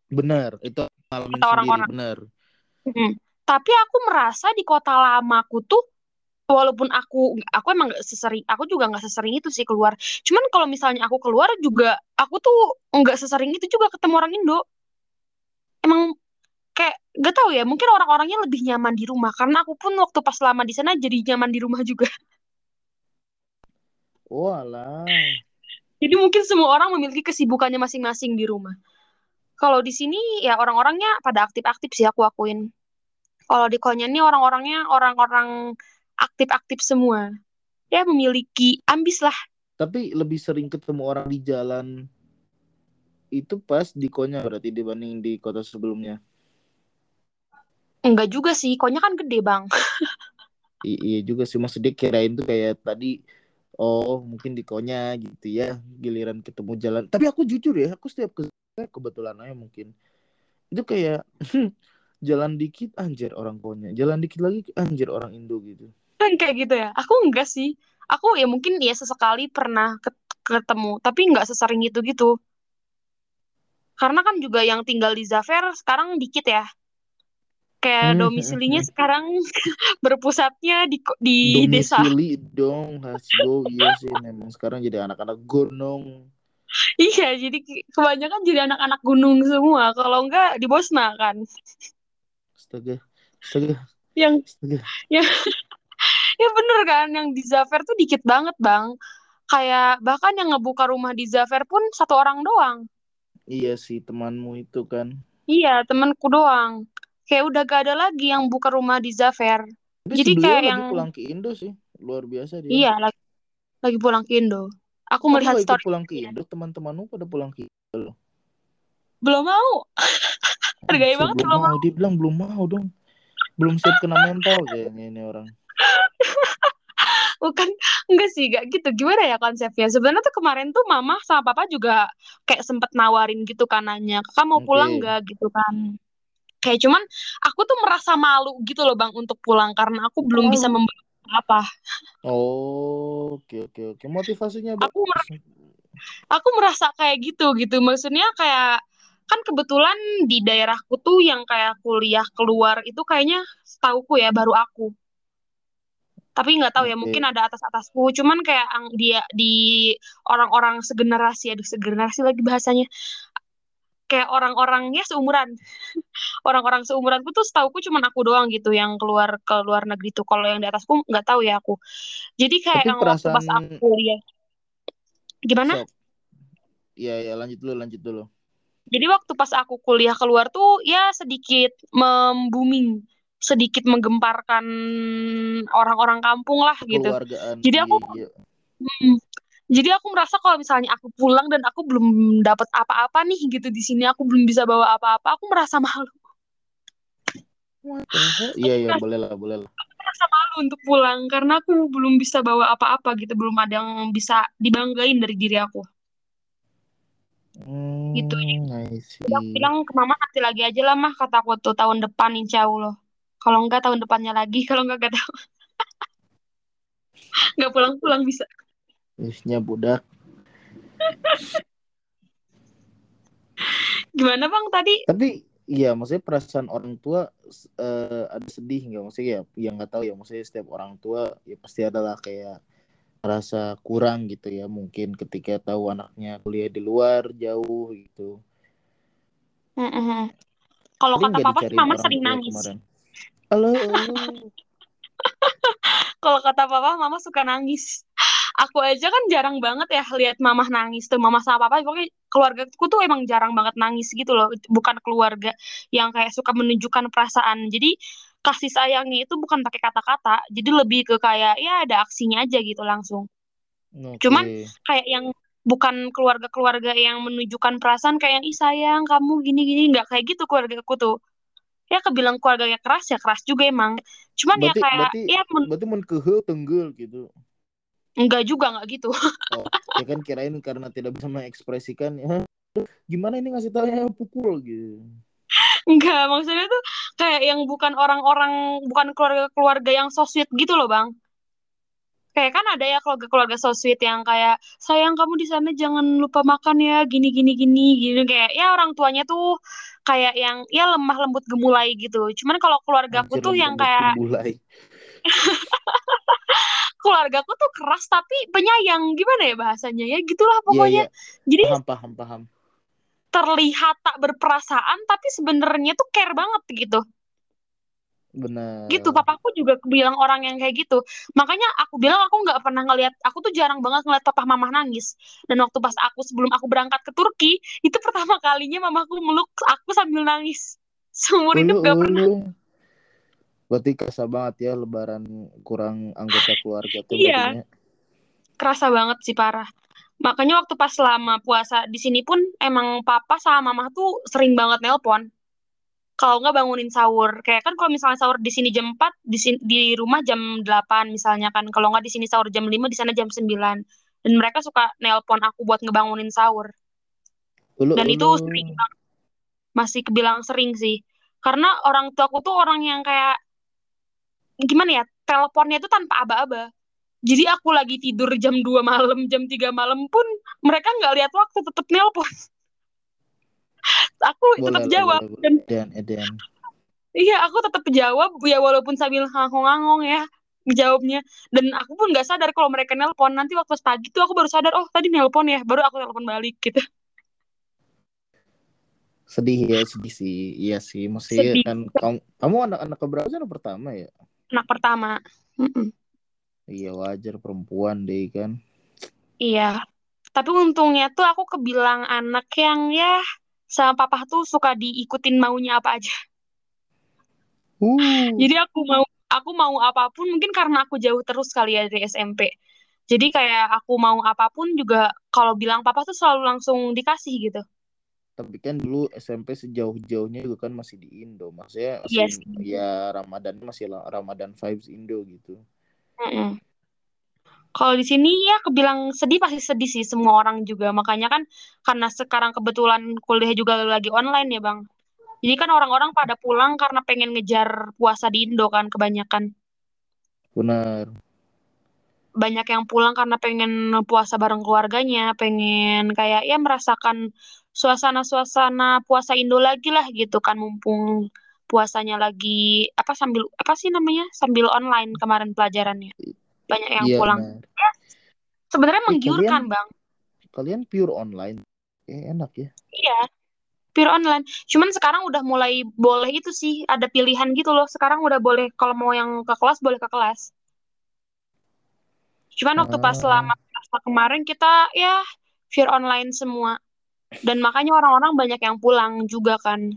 Benar, itu kata sendiri, orang-orang benar. Mm. Tapi aku merasa di kota lamaku tuh walaupun aku aku emang nggak sesering aku juga nggak sesering itu sih keluar. Cuman kalau misalnya aku keluar juga aku tuh nggak sesering itu juga ketemu orang Indo. Emang kayak gak tahu ya mungkin orang-orangnya lebih nyaman di rumah karena aku pun waktu pas lama di sana jadi nyaman di rumah juga. Oh alah. Jadi mungkin semua orang memiliki kesibukannya masing-masing di rumah. Kalau di sini ya orang-orangnya pada aktif-aktif sih aku akuin. Kalau di Konya ini orang-orangnya orang-orang aktif-aktif semua. Ya memiliki ambis lah. Tapi lebih sering ketemu orang di jalan itu pas di Konya berarti dibanding di kota sebelumnya. Enggak juga sih, Konya kan gede bang. I- iya juga sih maksudnya kirain tuh kayak tadi oh mungkin di Konya gitu ya giliran ketemu jalan. Tapi aku jujur ya aku setiap ke kebetulan aja mungkin itu kayak jalan dikit anjir orang Konya, jalan dikit lagi anjir orang Indo gitu. Kan kayak gitu ya. Aku enggak sih. Aku ya mungkin ya sesekali pernah ket- ketemu, tapi enggak sesering itu gitu. Karena kan juga yang tinggal di Zafer sekarang dikit ya. Kayak Hmm, domisilinya sekarang berpusatnya di di desa. Domisili dong, Hasgo iya sih memang sekarang jadi anak-anak gunung. Iya, jadi ke- kebanyakan jadi anak-anak gunung semua. Kalau enggak di Bosna kan. Astaga, astaga, Yang astaga. ya ya bener kan yang di Zafer tuh dikit banget, Bang. Kayak bahkan yang ngebuka rumah di Zafer pun satu orang doang. Iya sih temanmu itu kan. Iya, temanku doang. Kayak udah gak ada lagi yang buka rumah di Zafer. Tapi Jadi si kayak lagi yang pulang ke Indo sih, luar biasa dia. iya lagi lagi pulang ke Indo. Aku Kamu melihat story pulang ke Indo, teman-temanmu pada pulang ke Indo. belum mau. Hargai banget belum mau. mau. Dia bilang belum mau dong. Belum siap kena mental kayaknya ini orang. Bukan enggak sih, gak gitu. Gimana ya konsepnya? Sebenarnya tuh kemarin tuh mama sama papa juga kayak sempet nawarin gitu kan nanya, "Kakak mau pulang Oke. nggak?" gitu kan. Kayak cuman aku tuh merasa malu gitu loh Bang untuk pulang karena aku belum bisa Malu. membawa apa. Oh, oke oke oke. Motivasinya Aku mer- bagus. aku merasa kayak gitu gitu maksudnya kayak kan kebetulan di daerahku tuh yang kayak kuliah keluar itu kayaknya setauku ya baru aku tapi nggak tahu ya Oke. mungkin ada atas atasku cuman kayak dia di orang-orang segenerasi aduh segenerasi lagi bahasanya kayak orang-orang ya seumuran orang-orang seumuranku tuh setauku cuman aku doang gitu yang keluar ke luar negeri tuh kalau yang di atasku nggak tahu ya aku jadi kayak Tapi yang waktu pas perasaan aku kuliah gimana. Iya ya lanjut dulu lanjut dulu. Jadi waktu pas aku kuliah keluar tuh ya sedikit membuming, sedikit menggemparkan orang-orang kampung lah gitu. Jadi aku Iya, iya. mm, jadi aku merasa kalau misalnya aku pulang dan aku belum dapat apa-apa nih gitu di sini, aku belum bisa bawa apa-apa, aku merasa malu. Hell? Iya iya boleh lah boleh lah. Merasa malu untuk pulang karena aku belum bisa bawa apa-apa gitu, belum ada yang bisa dibanggain dari diri aku. Gitu. Hmm, I Jadi aku bilang ke mama nanti lagi aja lah mah kata aku tuh tahun depan insya Allah. Kalau enggak tahun depannya lagi, kalau enggak gak tahu. Nggak pulang-pulang bisa. Isnya budak. Gimana bang tadi? Tapi iya maksudnya perasaan orang tua eh, ada sedih nggak maksudnya ya yang nggak tahu ya maksudnya setiap orang tua ya pasti adalah kayak rasa kurang gitu ya mungkin ketika tahu anaknya kuliah di luar jauh gitu. Kalau kata papa sih mama sering nangis. kemarin? Halo. Kalau kata papa mama suka nangis. Aku aja kan jarang banget ya lihat mama nangis tuh mama sama papa pokoknya keluargaku tuh emang jarang banget nangis gitu loh bukan keluarga yang kayak suka menunjukkan perasaan jadi kasih sayangnya itu bukan pakai kata-kata jadi lebih ke kayak ya ada aksinya aja gitu langsung cuman Oke. kayak yang bukan keluarga-keluarga yang menunjukkan perasaan kayak yang ih sayang kamu gini-gini nggak kayak gitu keluarga aku tuh ya kebilang keluarganya keras ya keras juga emang cuman ya Berarti kayak berarti ya men- berarti tenggel gitu. Enggak juga nggak gitu Oh, ya kan kirain karena tidak bisa mengekspresikan ya. Gimana ini ngasih tahu pukul gitu. enggak maksudnya tuh kayak yang bukan orang-orang bukan keluarga-keluarga yang so sweet gitu loh bang kayak kan ada ya keluarga-keluarga so sweet yang kayak sayang kamu di sana jangan lupa makan ya gini gini gini gini kayak ya orang tuanya tuh kayak yang ya lemah lembut gemulai gitu cuman kalau keluargaku Anjir tuh yang kayak mulai. keluargaku tuh keras tapi penyayang gimana ya bahasanya? Ya gitulah Iya pokoknya. iya. Jadi paham paham paham. terlihat tak berperasaan tapi sebenarnya tuh care banget gitu. Benar. gitu papaku juga bilang orang yang kayak gitu. Makanya aku bilang aku nggak pernah ngelihat aku tuh jarang banget ngeliat papa mama nangis. Dan waktu pas aku sebelum aku berangkat ke Turki itu pertama kalinya mamaku meluk aku sambil nangis. Seumur hidup gak pernah. Berarti kerasa banget ya lebaran kurang anggota keluarga tuh iya. berarti. kerasa banget sih parah. Makanya waktu pas selama puasa di sini pun emang papa sama mama tuh sering banget nelpon. Kalau nggak bangunin sahur. Kayak kan kalau misalnya sahur di sini jam 4 di sini, di rumah jam 8 misalnya kan. Kalau nggak di sini sahur jam 5 di sana jam 9 dan mereka suka nelpon aku buat ngebangunin sahur. Ulu dan itu sering banget. Masih kebilang sering sih. Karena orang tuaku tuh orang yang kayak gimana ya teleponnya tuh tanpa aba-aba jadi aku lagi tidur jam 2 malam jam 3 malam pun mereka nggak lihat waktu tetap nelpon aku tetap jawab dan. Iya, aku tetap jawab ya walaupun sambil ngangong-ngangong ya jawabnya. Dan aku pun nggak sadar kalau mereka nelpon. Nanti waktu pagi tuh aku baru sadar, oh tadi nelpon ya, baru aku telepon balik gitu. Sedih ya sedih sih. Iya sih. Sedih. kan kamu kamu anak-anak keberapa sih anak pertama ya? Anak pertama. Mm-mm. Iya wajar perempuan deh kan. Iya. Tapi untungnya tuh aku kebilang anak yang ya sama papa tuh suka diikutin maunya apa aja. Uh. Jadi aku mau aku mau apa pun mungkin karena aku jauh terus kali ya dari SMP. Jadi kayak aku mau apa pun juga kalau bilang papa tuh selalu langsung dikasih gitu. Tapi kan dulu SMP sejauh-jauhnya juga kan masih di Indo. Maksudnya Iya masih sih. ya Ramadan masih Ramadan vibes Indo gitu. Mm-mm. Kalau di sini ya kebilang sedih pasti sedih sih semua orang juga. Makanya kan karena sekarang kebetulan kuliah juga lagi online ya Bang. Jadi kan orang-orang pada pulang karena pengen ngejar puasa di Indo kan kebanyakan. Benar. Banyak yang pulang karena pengen puasa bareng keluarganya, pengen kayak ya merasakan suasana-suasana puasa Indo lagi lah gitu kan mumpung puasanya lagi apa sambil apa sih namanya sambil online kemarin pelajarannya. Banyak yang Iya, pulang. ya, sebenarnya Eh, menggiurkan kalian bang. kalian pure online. Eh, enak ya. iya pure online. Cuman sekarang udah mulai boleh itu sih ada pilihan gitu loh. Sekarang udah boleh kalau mau yang ke kelas boleh ke kelas cuman waktu pas Ah, selama puasa kemarin kita ya pure online semua. Dan makanya orang-orang banyak yang pulang juga kan.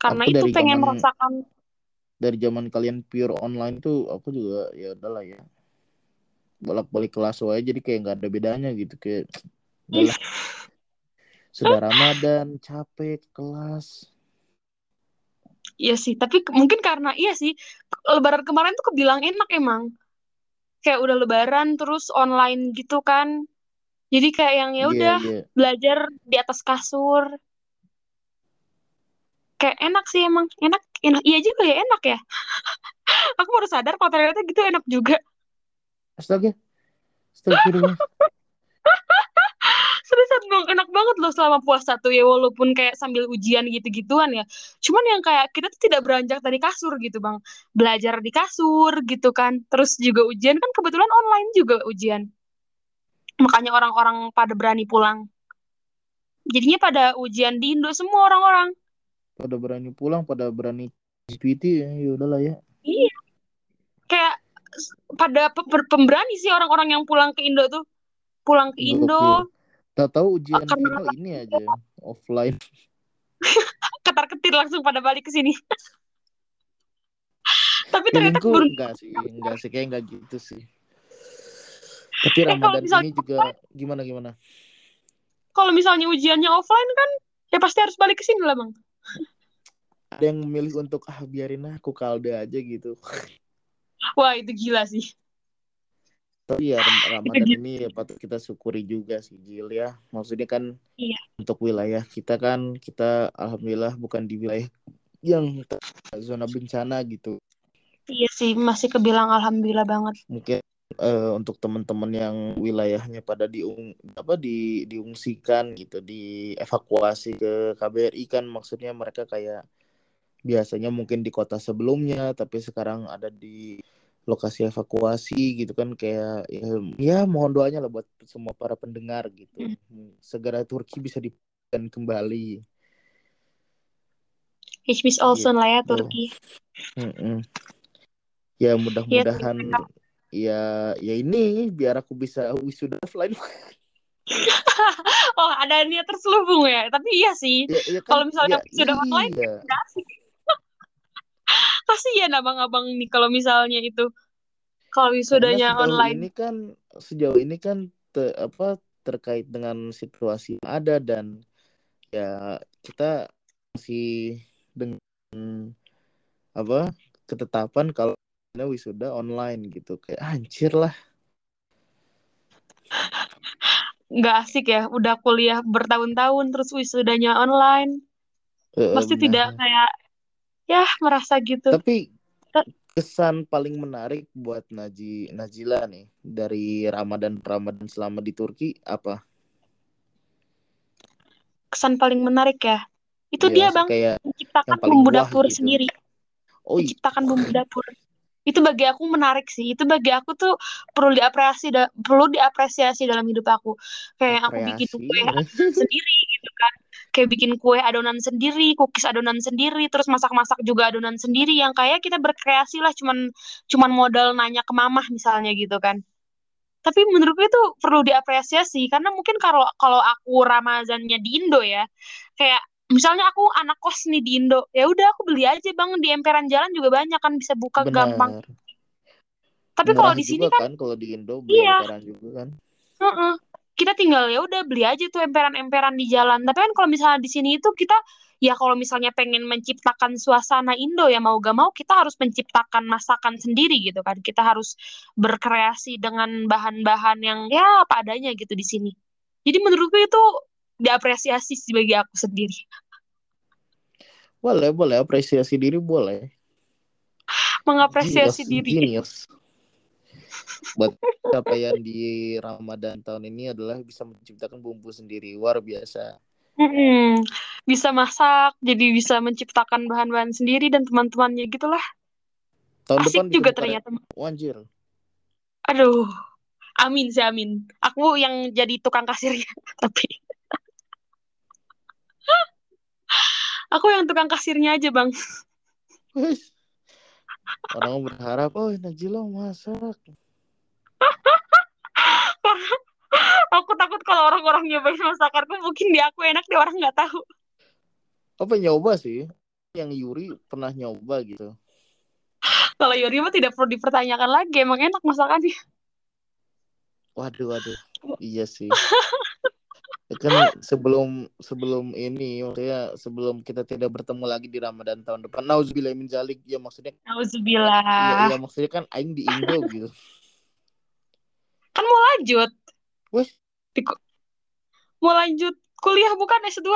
Karena aku itu pengen zaman merasakan. dari zaman kalian pure online tuh aku juga ya udahlah ya. Bolak-balik kelas wae jadi kayak nggak ada bedanya gitu kayak udahlah. Sudah Ramadan capek ke kelas. Iya sih, tapi mungkin karena iya sih, lebaran kemarin tuh kebilang enak emang. Kayak udah lebaran terus online gitu kan. Jadi kayak yang ya iya udah iya belajar di atas kasur. Kayak enak sih emang, enak, enak. Iya juga ya enak ya. Aku baru sadar kalau ternyata gitu enak juga. astaga astagfirullah Seriusan bang, enak banget loh selama puasa tuh ya walaupun kayak sambil ujian gitu-gituan ya. Cuman yang kayak kita tuh tidak beranjak dari kasur gitu bang. Belajar di kasur gitu kan. Terus juga ujian kan kebetulan online juga ujian. Makanya orang-orang pada berani pulang. Jadinya pada ujian di Indo semua orang-orang. pada berani pulang pada berani GPT ya ya udahlah ya Iya. Kayak pada pe- pe- pemberani sih orang-orang yang pulang ke Indo tuh. Pulang ke Indo, tak tahu ujian karena final ini aja offline ketar-ketir langsung pada balik ke sini. Tapi ternyata keburu enggak sih enggak sih kayak enggak gitu sih tapi Eh Ramadan misalnya ini juga gimana gimana kalau misalnya ujiannya offline kan ya pasti harus balik ke sini lah bang. ada yang memilih untuk ah biarin aku kalde aja gitu Wah itu gila sih. Tapi ya Ramadan gila. ini ya patut kita syukuri juga sih Jil ya maksudnya kan Iya. untuk wilayah kita kan kita alhamdulillah bukan di wilayah yang zona bencana gitu Iya sih masih kebilang alhamdulillah banget. mungkin eh, untuk teman-teman yang wilayahnya pada diung apa di diungsikan gitu dievakuasi ke KBRI kan maksudnya mereka kayak biasanya mungkin di kota sebelumnya tapi sekarang ada di lokasi evakuasi gitu kan kayak ya, ya mohon doanya lah buat semua para pendengar gitu Hmm. segera Turki bisa dipulihkan kembali Which means also lah ya gitu Turki. Mm-mm. ya mudah-mudahan Turki. ya ya ini biar aku bisa wisuda offline Oh ada niat terselubung ya. Tapi iya sih. ya, ya Kalau kan misalnya ya sudah online iya nggak asik. Kasihan abang-abang nih kalau misalnya itu kalau wisudanya online. ini kan sejauh ini kan te- apa terkait dengan situasi yang ada dan ya kita masih dengan apa ketetapan kalau wisuda online gitu. Kayak anjir lah. Nggak asik ya udah kuliah bertahun-tahun terus wisudanya online. Pasti tidak kayak ya merasa gitu. Tapi kesan paling menarik buat Naji Najila nih dari Ramadan Ramadan selama di Turki apa? Kesan paling menarik ya? Itu Iya, dia bang. menciptakan bumbu dapur gitu. sendiri. Oh iya menciptakan bumbu dapur. Itu bagi aku menarik sih. Itu bagi aku tuh perlu diapresiasi da- perlu diapresiasi dalam hidup aku. Kayak aku bikin kue sendiri gitu kan kayak bikin kue adonan sendiri cookies adonan sendiri terus masak-masak juga adonan sendiri yang kayak kita berkreasi lah cuman cuman modal nanya ke mamah misalnya gitu kan. Tapi menurutku itu perlu diapresiasi karena mungkin kalau kalau aku Ramazannya di Indo ya kayak misalnya aku anak kos nih di Indo ya udah aku beli aja bang di emperan jalan juga banyak kan bisa buka gampang. Benar tapi kalau di sini kan kan kalau di Indo beli iya. emperan juga kan. Heeh. Kita tinggal ya udah beli aja tuh emperan-emperan di jalan. Tapi kan kalau misalnya di sini itu kita ya kalau misalnya pengen menciptakan suasana Indo ya mau gak mau kita harus menciptakan masakan sendiri gitu kan. Kita harus berkreasi dengan bahan-bahan yang ya apa adanya gitu di sini. Jadi menurutku itu diapresiasi sih bagi aku sendiri. Boleh boleh. Apresiasi diri boleh. Mengapresiasi genius diri. genius buat capaian di Ramadan tahun ini adalah bisa menciptakan bumbu sendiri luar biasa Mm-mm. Bisa masak, jadi bisa menciptakan bahan-bahan sendiri dan teman-temannya gitulah. tahun Asik depan juga buka ternyata. wanjir Aduh, amin sih amin. Aku yang jadi tukang kasirnya, tapi aku yang tukang kasirnya aja bang. Orang berharap oh Najila masak. Aku takut kalau orang-orang nyobain masakanku mungkin di aku enak di orang nggak tahu. apa nyoba sih. Yang Yuri pernah nyoba gitu. Kalau Yori mah tidak perlu dipertanyakan lagi, emang enak masakannya. waduh waduh. Iya sih kan sebelum sebelum ini maksudnya sebelum kita tidak bertemu lagi di Ramadan tahun depan. Nauzubillah min zalik. Ya maksudnya ya, Nauzubillah. ya maksudnya kan aing di Indo gitu. Kan mau lanjut, wes. Mau lanjut kuliah bukan S2.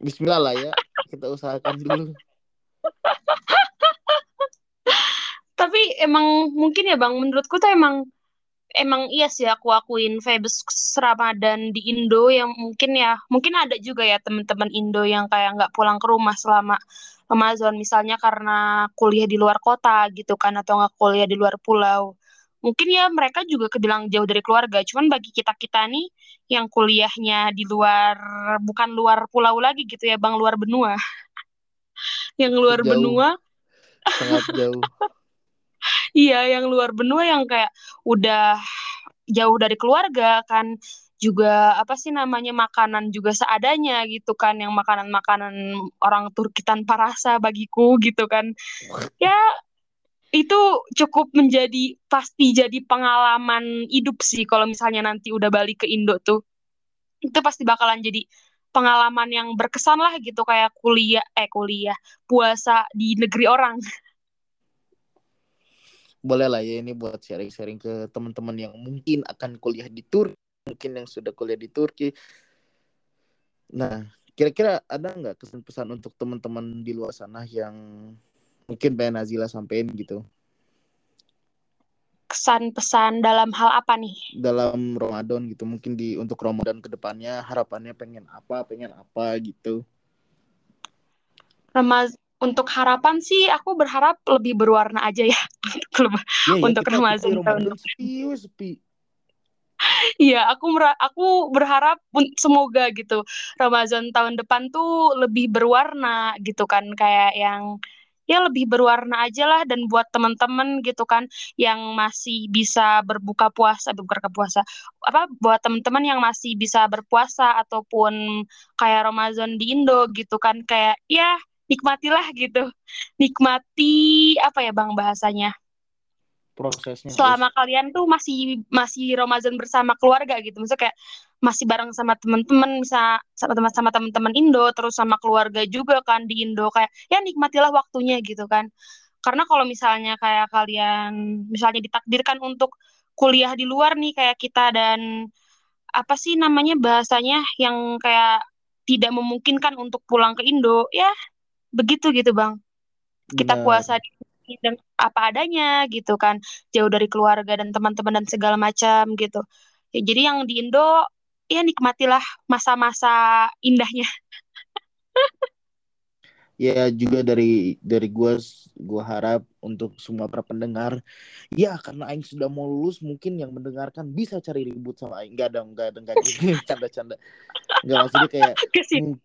Bismillah lah ya. Kita usahakan dulu. Tapi emang mungkin ya bang, menurutku tuh emang emang iya sih aku akuin vibes Ramadan di Indo yang mungkin ya mungkin ada juga ya teman-teman Indo yang kayak nggak pulang ke rumah selama Ramadan. Misalnya karena kuliah di luar kota gitu kan atau nggak kuliah di luar pulau. Mungkin ya mereka juga kebilang jauh dari keluarga. Cuman bagi kita kita nih yang kuliahnya di luar bukan luar pulau lagi gitu ya bang luar benua. Yang luar Jauh. benua. Sangat jauh Iya, yang luar benua yang kayak udah jauh dari keluarga kan juga apa sih namanya makanan juga seadanya gitu kan yang makanan-makanan orang Turki tanpa rasa bagiku gitu kan. Ya itu cukup menjadi pasti jadi pengalaman hidup sih kalau misalnya nanti udah balik ke Indo tuh. Itu pasti bakalan jadi pengalaman yang berkesan lah gitu kayak kuliah eh kuliah puasa di negeri orang. boleh lah ya ini buat sharing-sharing ke teman-teman yang mungkin akan kuliah di Turki mungkin yang sudah kuliah di Turki. Nah kira-kira ada nggak kesan-pesan untuk teman-teman di luar sana yang mungkin pengen Nazila sampein gitu? Kesan pesan dalam hal apa nih? dalam Ramadan gitu mungkin di untuk Ramadan ke depannya harapannya pengen apa pengen apa gitu. Ramaz untuk harapan sih aku berharap lebih berwarna aja ya. Untuk leba- ya, ya, Untuk kita, Ramadan kita tahun sepi sepi Iya, aku aku berharap semoga gitu Ramadan tahun depan tuh lebih berwarna gitu kan kayak yang ya lebih berwarna aja lah dan buat teman-teman gitu kan yang masih bisa berbuka puasa berbuka puasa apa buat teman-teman yang masih bisa berpuasa ataupun kayak Ramadan di Indo gitu kan kayak ya nikmatilah gitu. Nikmati apa ya Bang bahasanya? Prosesnya selama kalian tuh masih masih Ramadan bersama keluarga gitu. Misalnya kayak masih bareng sama teman-teman bisa sama teman sama teman-teman Indo terus sama keluarga juga kan di Indo. Kayak ya nikmatilah waktunya gitu kan. Karena kalau misalnya kayak kalian misalnya ditakdirkan untuk kuliah di luar nih kayak kita dan apa sih namanya bahasanya yang kayak tidak memungkinkan untuk pulang ke Indo ya begitu gitu bang. Kita Benar. puasa di dan apa adanya gitu kan. Jauh dari keluarga dan teman-teman dan segala macam gitu. Ya, jadi yang di Indo ya nikmatilah masa-masa indahnya. Ya juga dari dari gua gua harap untuk semua para pendengar ya karena aing sudah mau lulus mungkin yang mendengarkan bisa cari ribut sama aing. Enggak dong enggak enggak gitu. Canda-canda. Enggak maksudnya kayak Ke sini.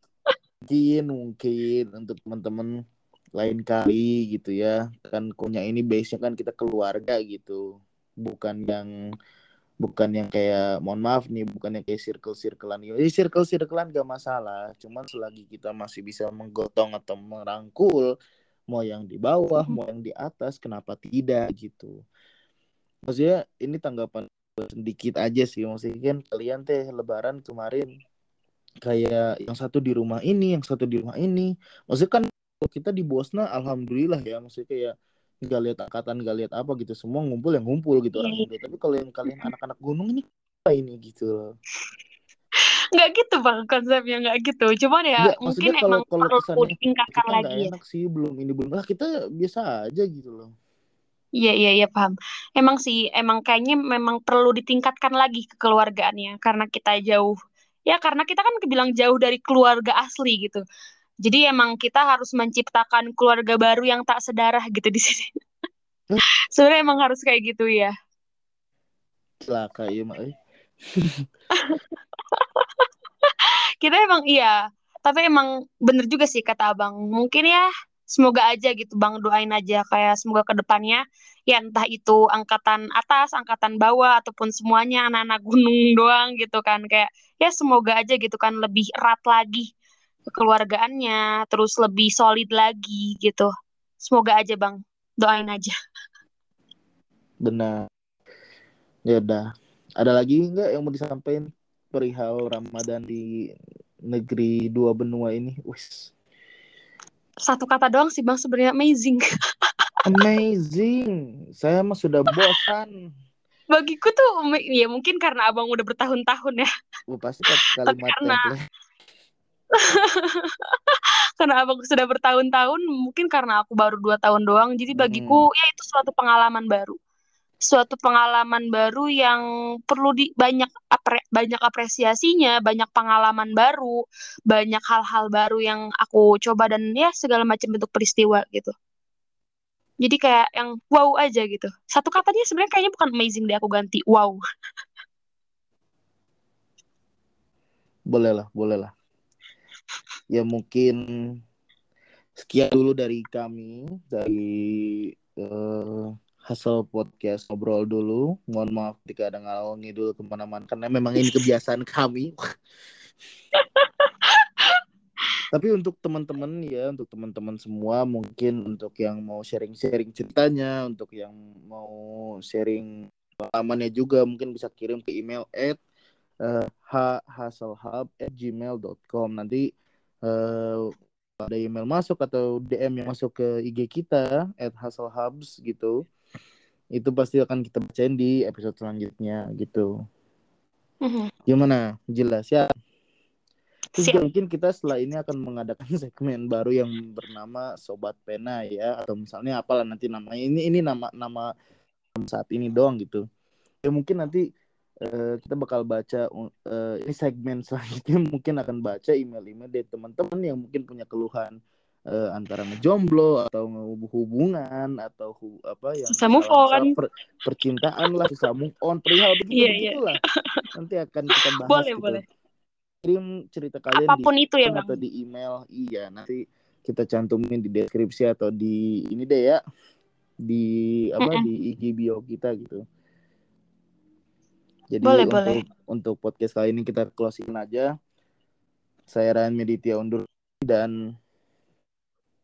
Mungkin mungkin untuk teman-teman lain kali gitu ya. Kan punya ini base nya kan kita keluarga gitu. Bukan yang bukan yang kayak mohon maaf nih bukan yang kayak circle circlean ini circle circlean gak masalah. Cuman selagi kita masih bisa menggotong atau merangkul mau yang di bawah Mhm. mau yang di atas kenapa tidak gitu. Maksudnya ini tanggapan sedikit aja sih. Maksudnya kan kalian teh lebaran kemarin kayak yang satu di rumah ini yang satu di rumah ini maksudnya kan kalau kita di Bosna alhamdulillah ya maksudnya kayak nggak lihat angkatan nggak lihat apa gitu semua ngumpul yang ngumpul gitu orang. Indo tapi kalau yang kalian anak-anak gunung ini apa ini gitu loh nggak gitu bang konsepnya nggak gitu cuman ya Nggak, mungkin kalau emang kalau perlu ditingkatkan lagi ya enak sih belum ini belum lah kita biasa aja gitu loh Iya, iya, iya, paham. Emang sih, emang kayaknya memang perlu ditingkatkan lagi kekeluargaannya karena kita jauh. Ya, karena kita kan kebilang jauh dari keluarga asli gitu. Jadi emang kita harus menciptakan keluarga baru yang tak sedarah gitu di sini. Sebenarnya emang harus kayak gitu ya. Celaka ya, Mak. eh. Kita emang iya, tapi emang bener juga sih kata abang. Mungkin ya semoga aja gitu bang doain aja kayak semoga ke depannya ya entah itu angkatan atas, angkatan bawah ataupun semuanya anak-anak gunung doang gitu kan kayak ya semoga aja gitu kan lebih erat lagi kekeluargaannya, terus lebih solid lagi gitu. Semoga aja bang, doain aja. Benar. Ya udah. Ada lagi nggak yang mau disampaikan perihal Ramadan di negeri dua benua ini? Wis. Satu kata doang sih bang sebenarnya amazing. Amazing. Saya mah sudah bosan. Bagiku tuh ya mungkin karena abang udah bertahun-tahun ya. Oh, pasti kalimat karena- karena abang sudah bertahun-tahun, mungkin karena aku baru dua tahun doang. Jadi bagiku ya itu suatu pengalaman baru. Suatu pengalaman baru yang perlu di banyak apre- banyak apresiasinya, banyak pengalaman baru, banyak hal-hal baru yang aku coba dan ya segala macam bentuk peristiwa gitu. Jadi kayak yang wow aja gitu. Satu katanya sebenarnya kayaknya bukan amazing deh aku ganti wow. Boleh lah, boleh lah. Ya mungkin sekian dulu dari kami dari eh, hasil podcast ngobrol dulu. Mohon maaf jika ada ngalor ngidul ke mana-mana karena memang ini kebiasaan kami. Tapi untuk teman-teman ya, untuk teman-teman semua mungkin untuk yang mau sharing-sharing ceritanya, untuk yang mau sharing pengalamannya juga mungkin bisa kirim ke email at eh, hhaselhub@gmail.com. Nanti eh, ada email masuk atau DM yang masuk ke IG kita at hustlehubs gitu. Itu pasti akan kita bacain di episode selanjutnya gitu. Mhm. Gimana? Jelas ya? Terus Siap. mungkin kita setelah ini akan mengadakan segmen baru yang bernama Sobat Pena ya atau misalnya apalah nanti namanya ini ini nama nama saat ini doang gitu. Ya mungkin nanti eh, kita bakal baca eh, ini segmen selanjutnya mungkin akan baca email-email dari teman-teman yang mungkin punya keluhan eh, antara ngejomblo atau hubungan atau hu- apa yang Susah move on. per- percintaan lah susah move on perihal begitu Iya, iya. begitulah nanti akan kita bahas Boleh, gitu boleh. kirim cerita kalian Apa pun itu di ya, Bang. atau di email iya nanti kita cantumin di deskripsi atau di ini deh ya di apa Mm-mm. di IG bio kita gitu jadi Boleh, untuk boleh. untuk podcast kali ini kita closing aja saya Ryan Meditya undur dan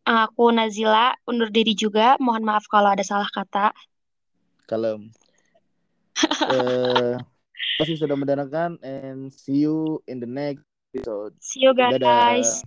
Aku Nazila undur diri juga. Mohon maaf kalau ada salah kata. kalem eh masih sudah mendengarkan and see you in the next episode See you dadah guys.